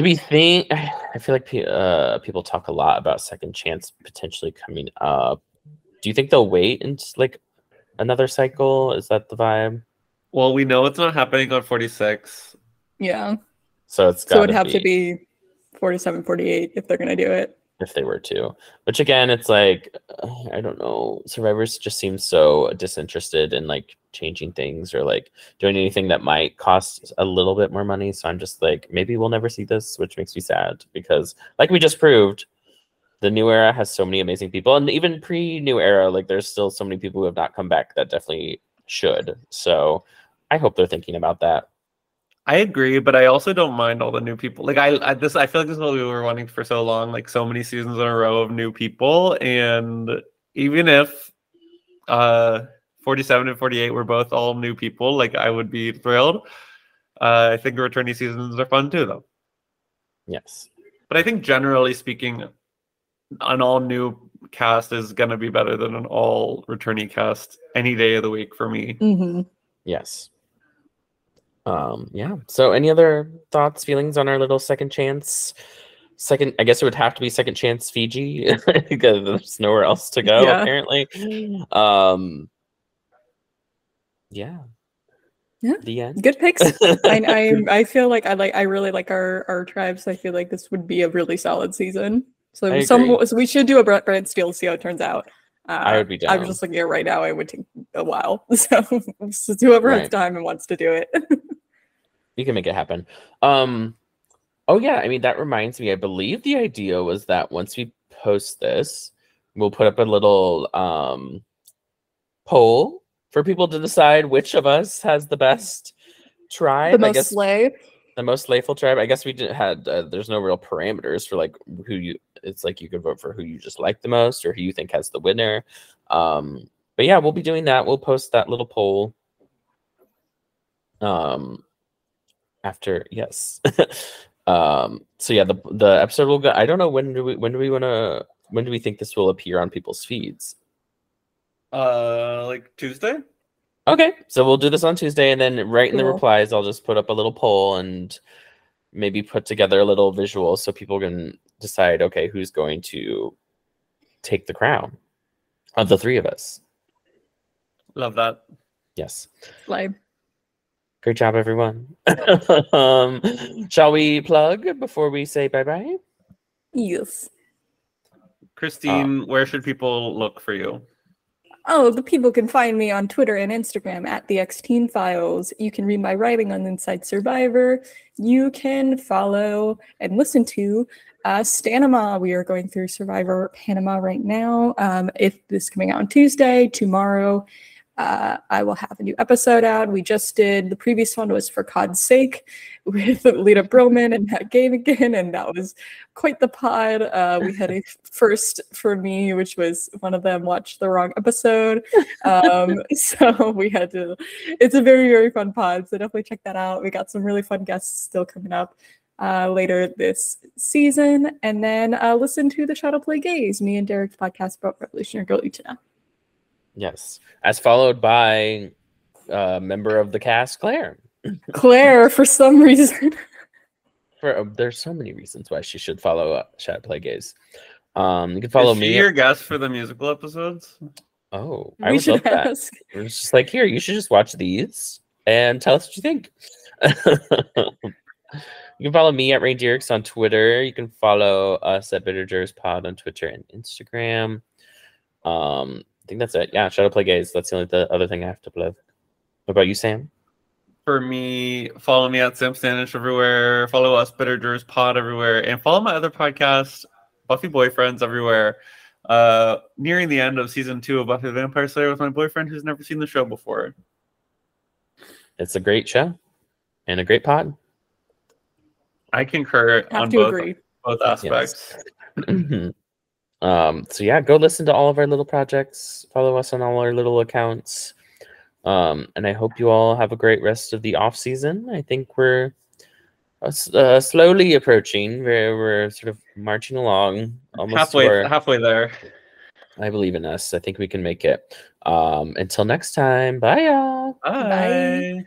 do we think i feel like uh, people talk a lot about second chance potentially coming up do you think they'll wait and like another cycle is that the vibe Well, we know it's not happening on 46. yeah. so it's So it would gotta have to be 47, 48 if they're gonna do it. If they were to which again it's like i don't know survivors just seem so disinterested in like changing things or like doing anything that might cost a little bit more money. So i'm just like maybe we'll never see this which makes me sad because like we just proved the new era has so many amazing people and even pre new era like there's still so many people who have not come back that definitely should. So i hope they're thinking about that I agree, but I also don't mind all the new people. Like I, I this I feel like this is what we were wanting for so long, like so many seasons in a row of new people. And even if uh 47 and 48 were both all new people, like I would be thrilled. Uh, I think returning seasons are fun too though. yes But I think generally speaking, an all new cast is gonna be better than an all returning cast any day of the week for me. Mm-hmm. Yes. Um, yeah. So any other thoughts, feelings on our little second chance? Second, I guess it would have to be second chance Fiji because there's nowhere else to go, Yeah. apparently. Um yeah. Yeah. The end. Good picks. I, I I feel like I like I really like our our tribes. I feel like this would be a really solid season. So I some agree. so we should do a brand BrantSteele see how it turns out. Uh, I would be done. I'm just looking at it right now. It would take a while. So, so whoever has time and wants to do it. you can make it happen. Um oh yeah, I mean that reminds me, I believe the idea was that once we post this, we'll put up a little um poll for people to decide which of us has the best tribe. the I most guess slay. the most layful tribe. I guess we didn't had uh, there's no real parameters for like who you it's like you could vote for who you just like the most or who you think has the winner. Um but yeah, we'll be doing that. We'll post that little poll. Um after yes. um so yeah, the the episode will go I don't know when do we when do we want to when do we think this will appear on people's feeds? Uh like Tuesday? Okay, so we'll do this on Tuesday, and then right in the Cool. replies, I'll just put up a little poll and maybe put together a little visual so people can decide, okay, who's going to take the crown of the three of us. Love that. Yes, Slay. great job, everyone. um, shall we plug before we say bye bye? Yes. Christine, where should people look for you? Oh, the people can find me on Twitter and Instagram at the X Teen Files. You can read my writing on Inside Survivor. You can follow and listen to uh, Stanima. We are going through Survivor Panama right now. Um, if this is coming out on Tuesday, tomorrow, uh, I will have a new episode out. We just did the previous one was for Cod's sake with Lita Broman and Matt Gavigan, and that was quite the pod. Uh, we had a first for me, which was one of them watched the wrong episode. Um, so we had to. It's a very very fun pod. So definitely check that out. We got some really fun guests still coming up. Uh, later this season. And then uh, listen to the Shadow Play Gaze, me and Derek's podcast about Revolutionary Girl Utena. Yes. As followed by a member of the cast, Claire. Claire, for some reason. For, uh, there's so many reasons why she should follow uh, Shadow Play Gaze. Um, you can follow Is she me. your guest for the musical episodes? oh, I we would love should that. ask. It's just like here, you should just watch these and tell us what you think. you can follow me at Reindeerix on Twitter. You can follow us at Bitter Jurors Pod on Twitter and Instagram. Um, I think that's it. Yeah, Shadow Play Gaze. That's the only the other thing I have to plug. What about you, Sam? For me, follow me at Sam Stanish everywhere. Follow us, Bitter Jurors Pod everywhere, and follow my other podcast, Buffy Boyfriends everywhere. Uh, nearing the end of season two of Buffy the Vampire Slayer with my boyfriend who's never seen the show before. It's a great show and a great pod. I concur Have on to both agree. both aspects. um, so yeah, go listen to all of our little projects. Follow us on all our little accounts. Um, and I hope you all have a great rest of the off season. I think we're uh, uh, slowly approaching. We're, we're sort of marching along. Almost halfway where- halfway there. I believe in us. I think we can make it. Um, until next time, bye y'all. Bye.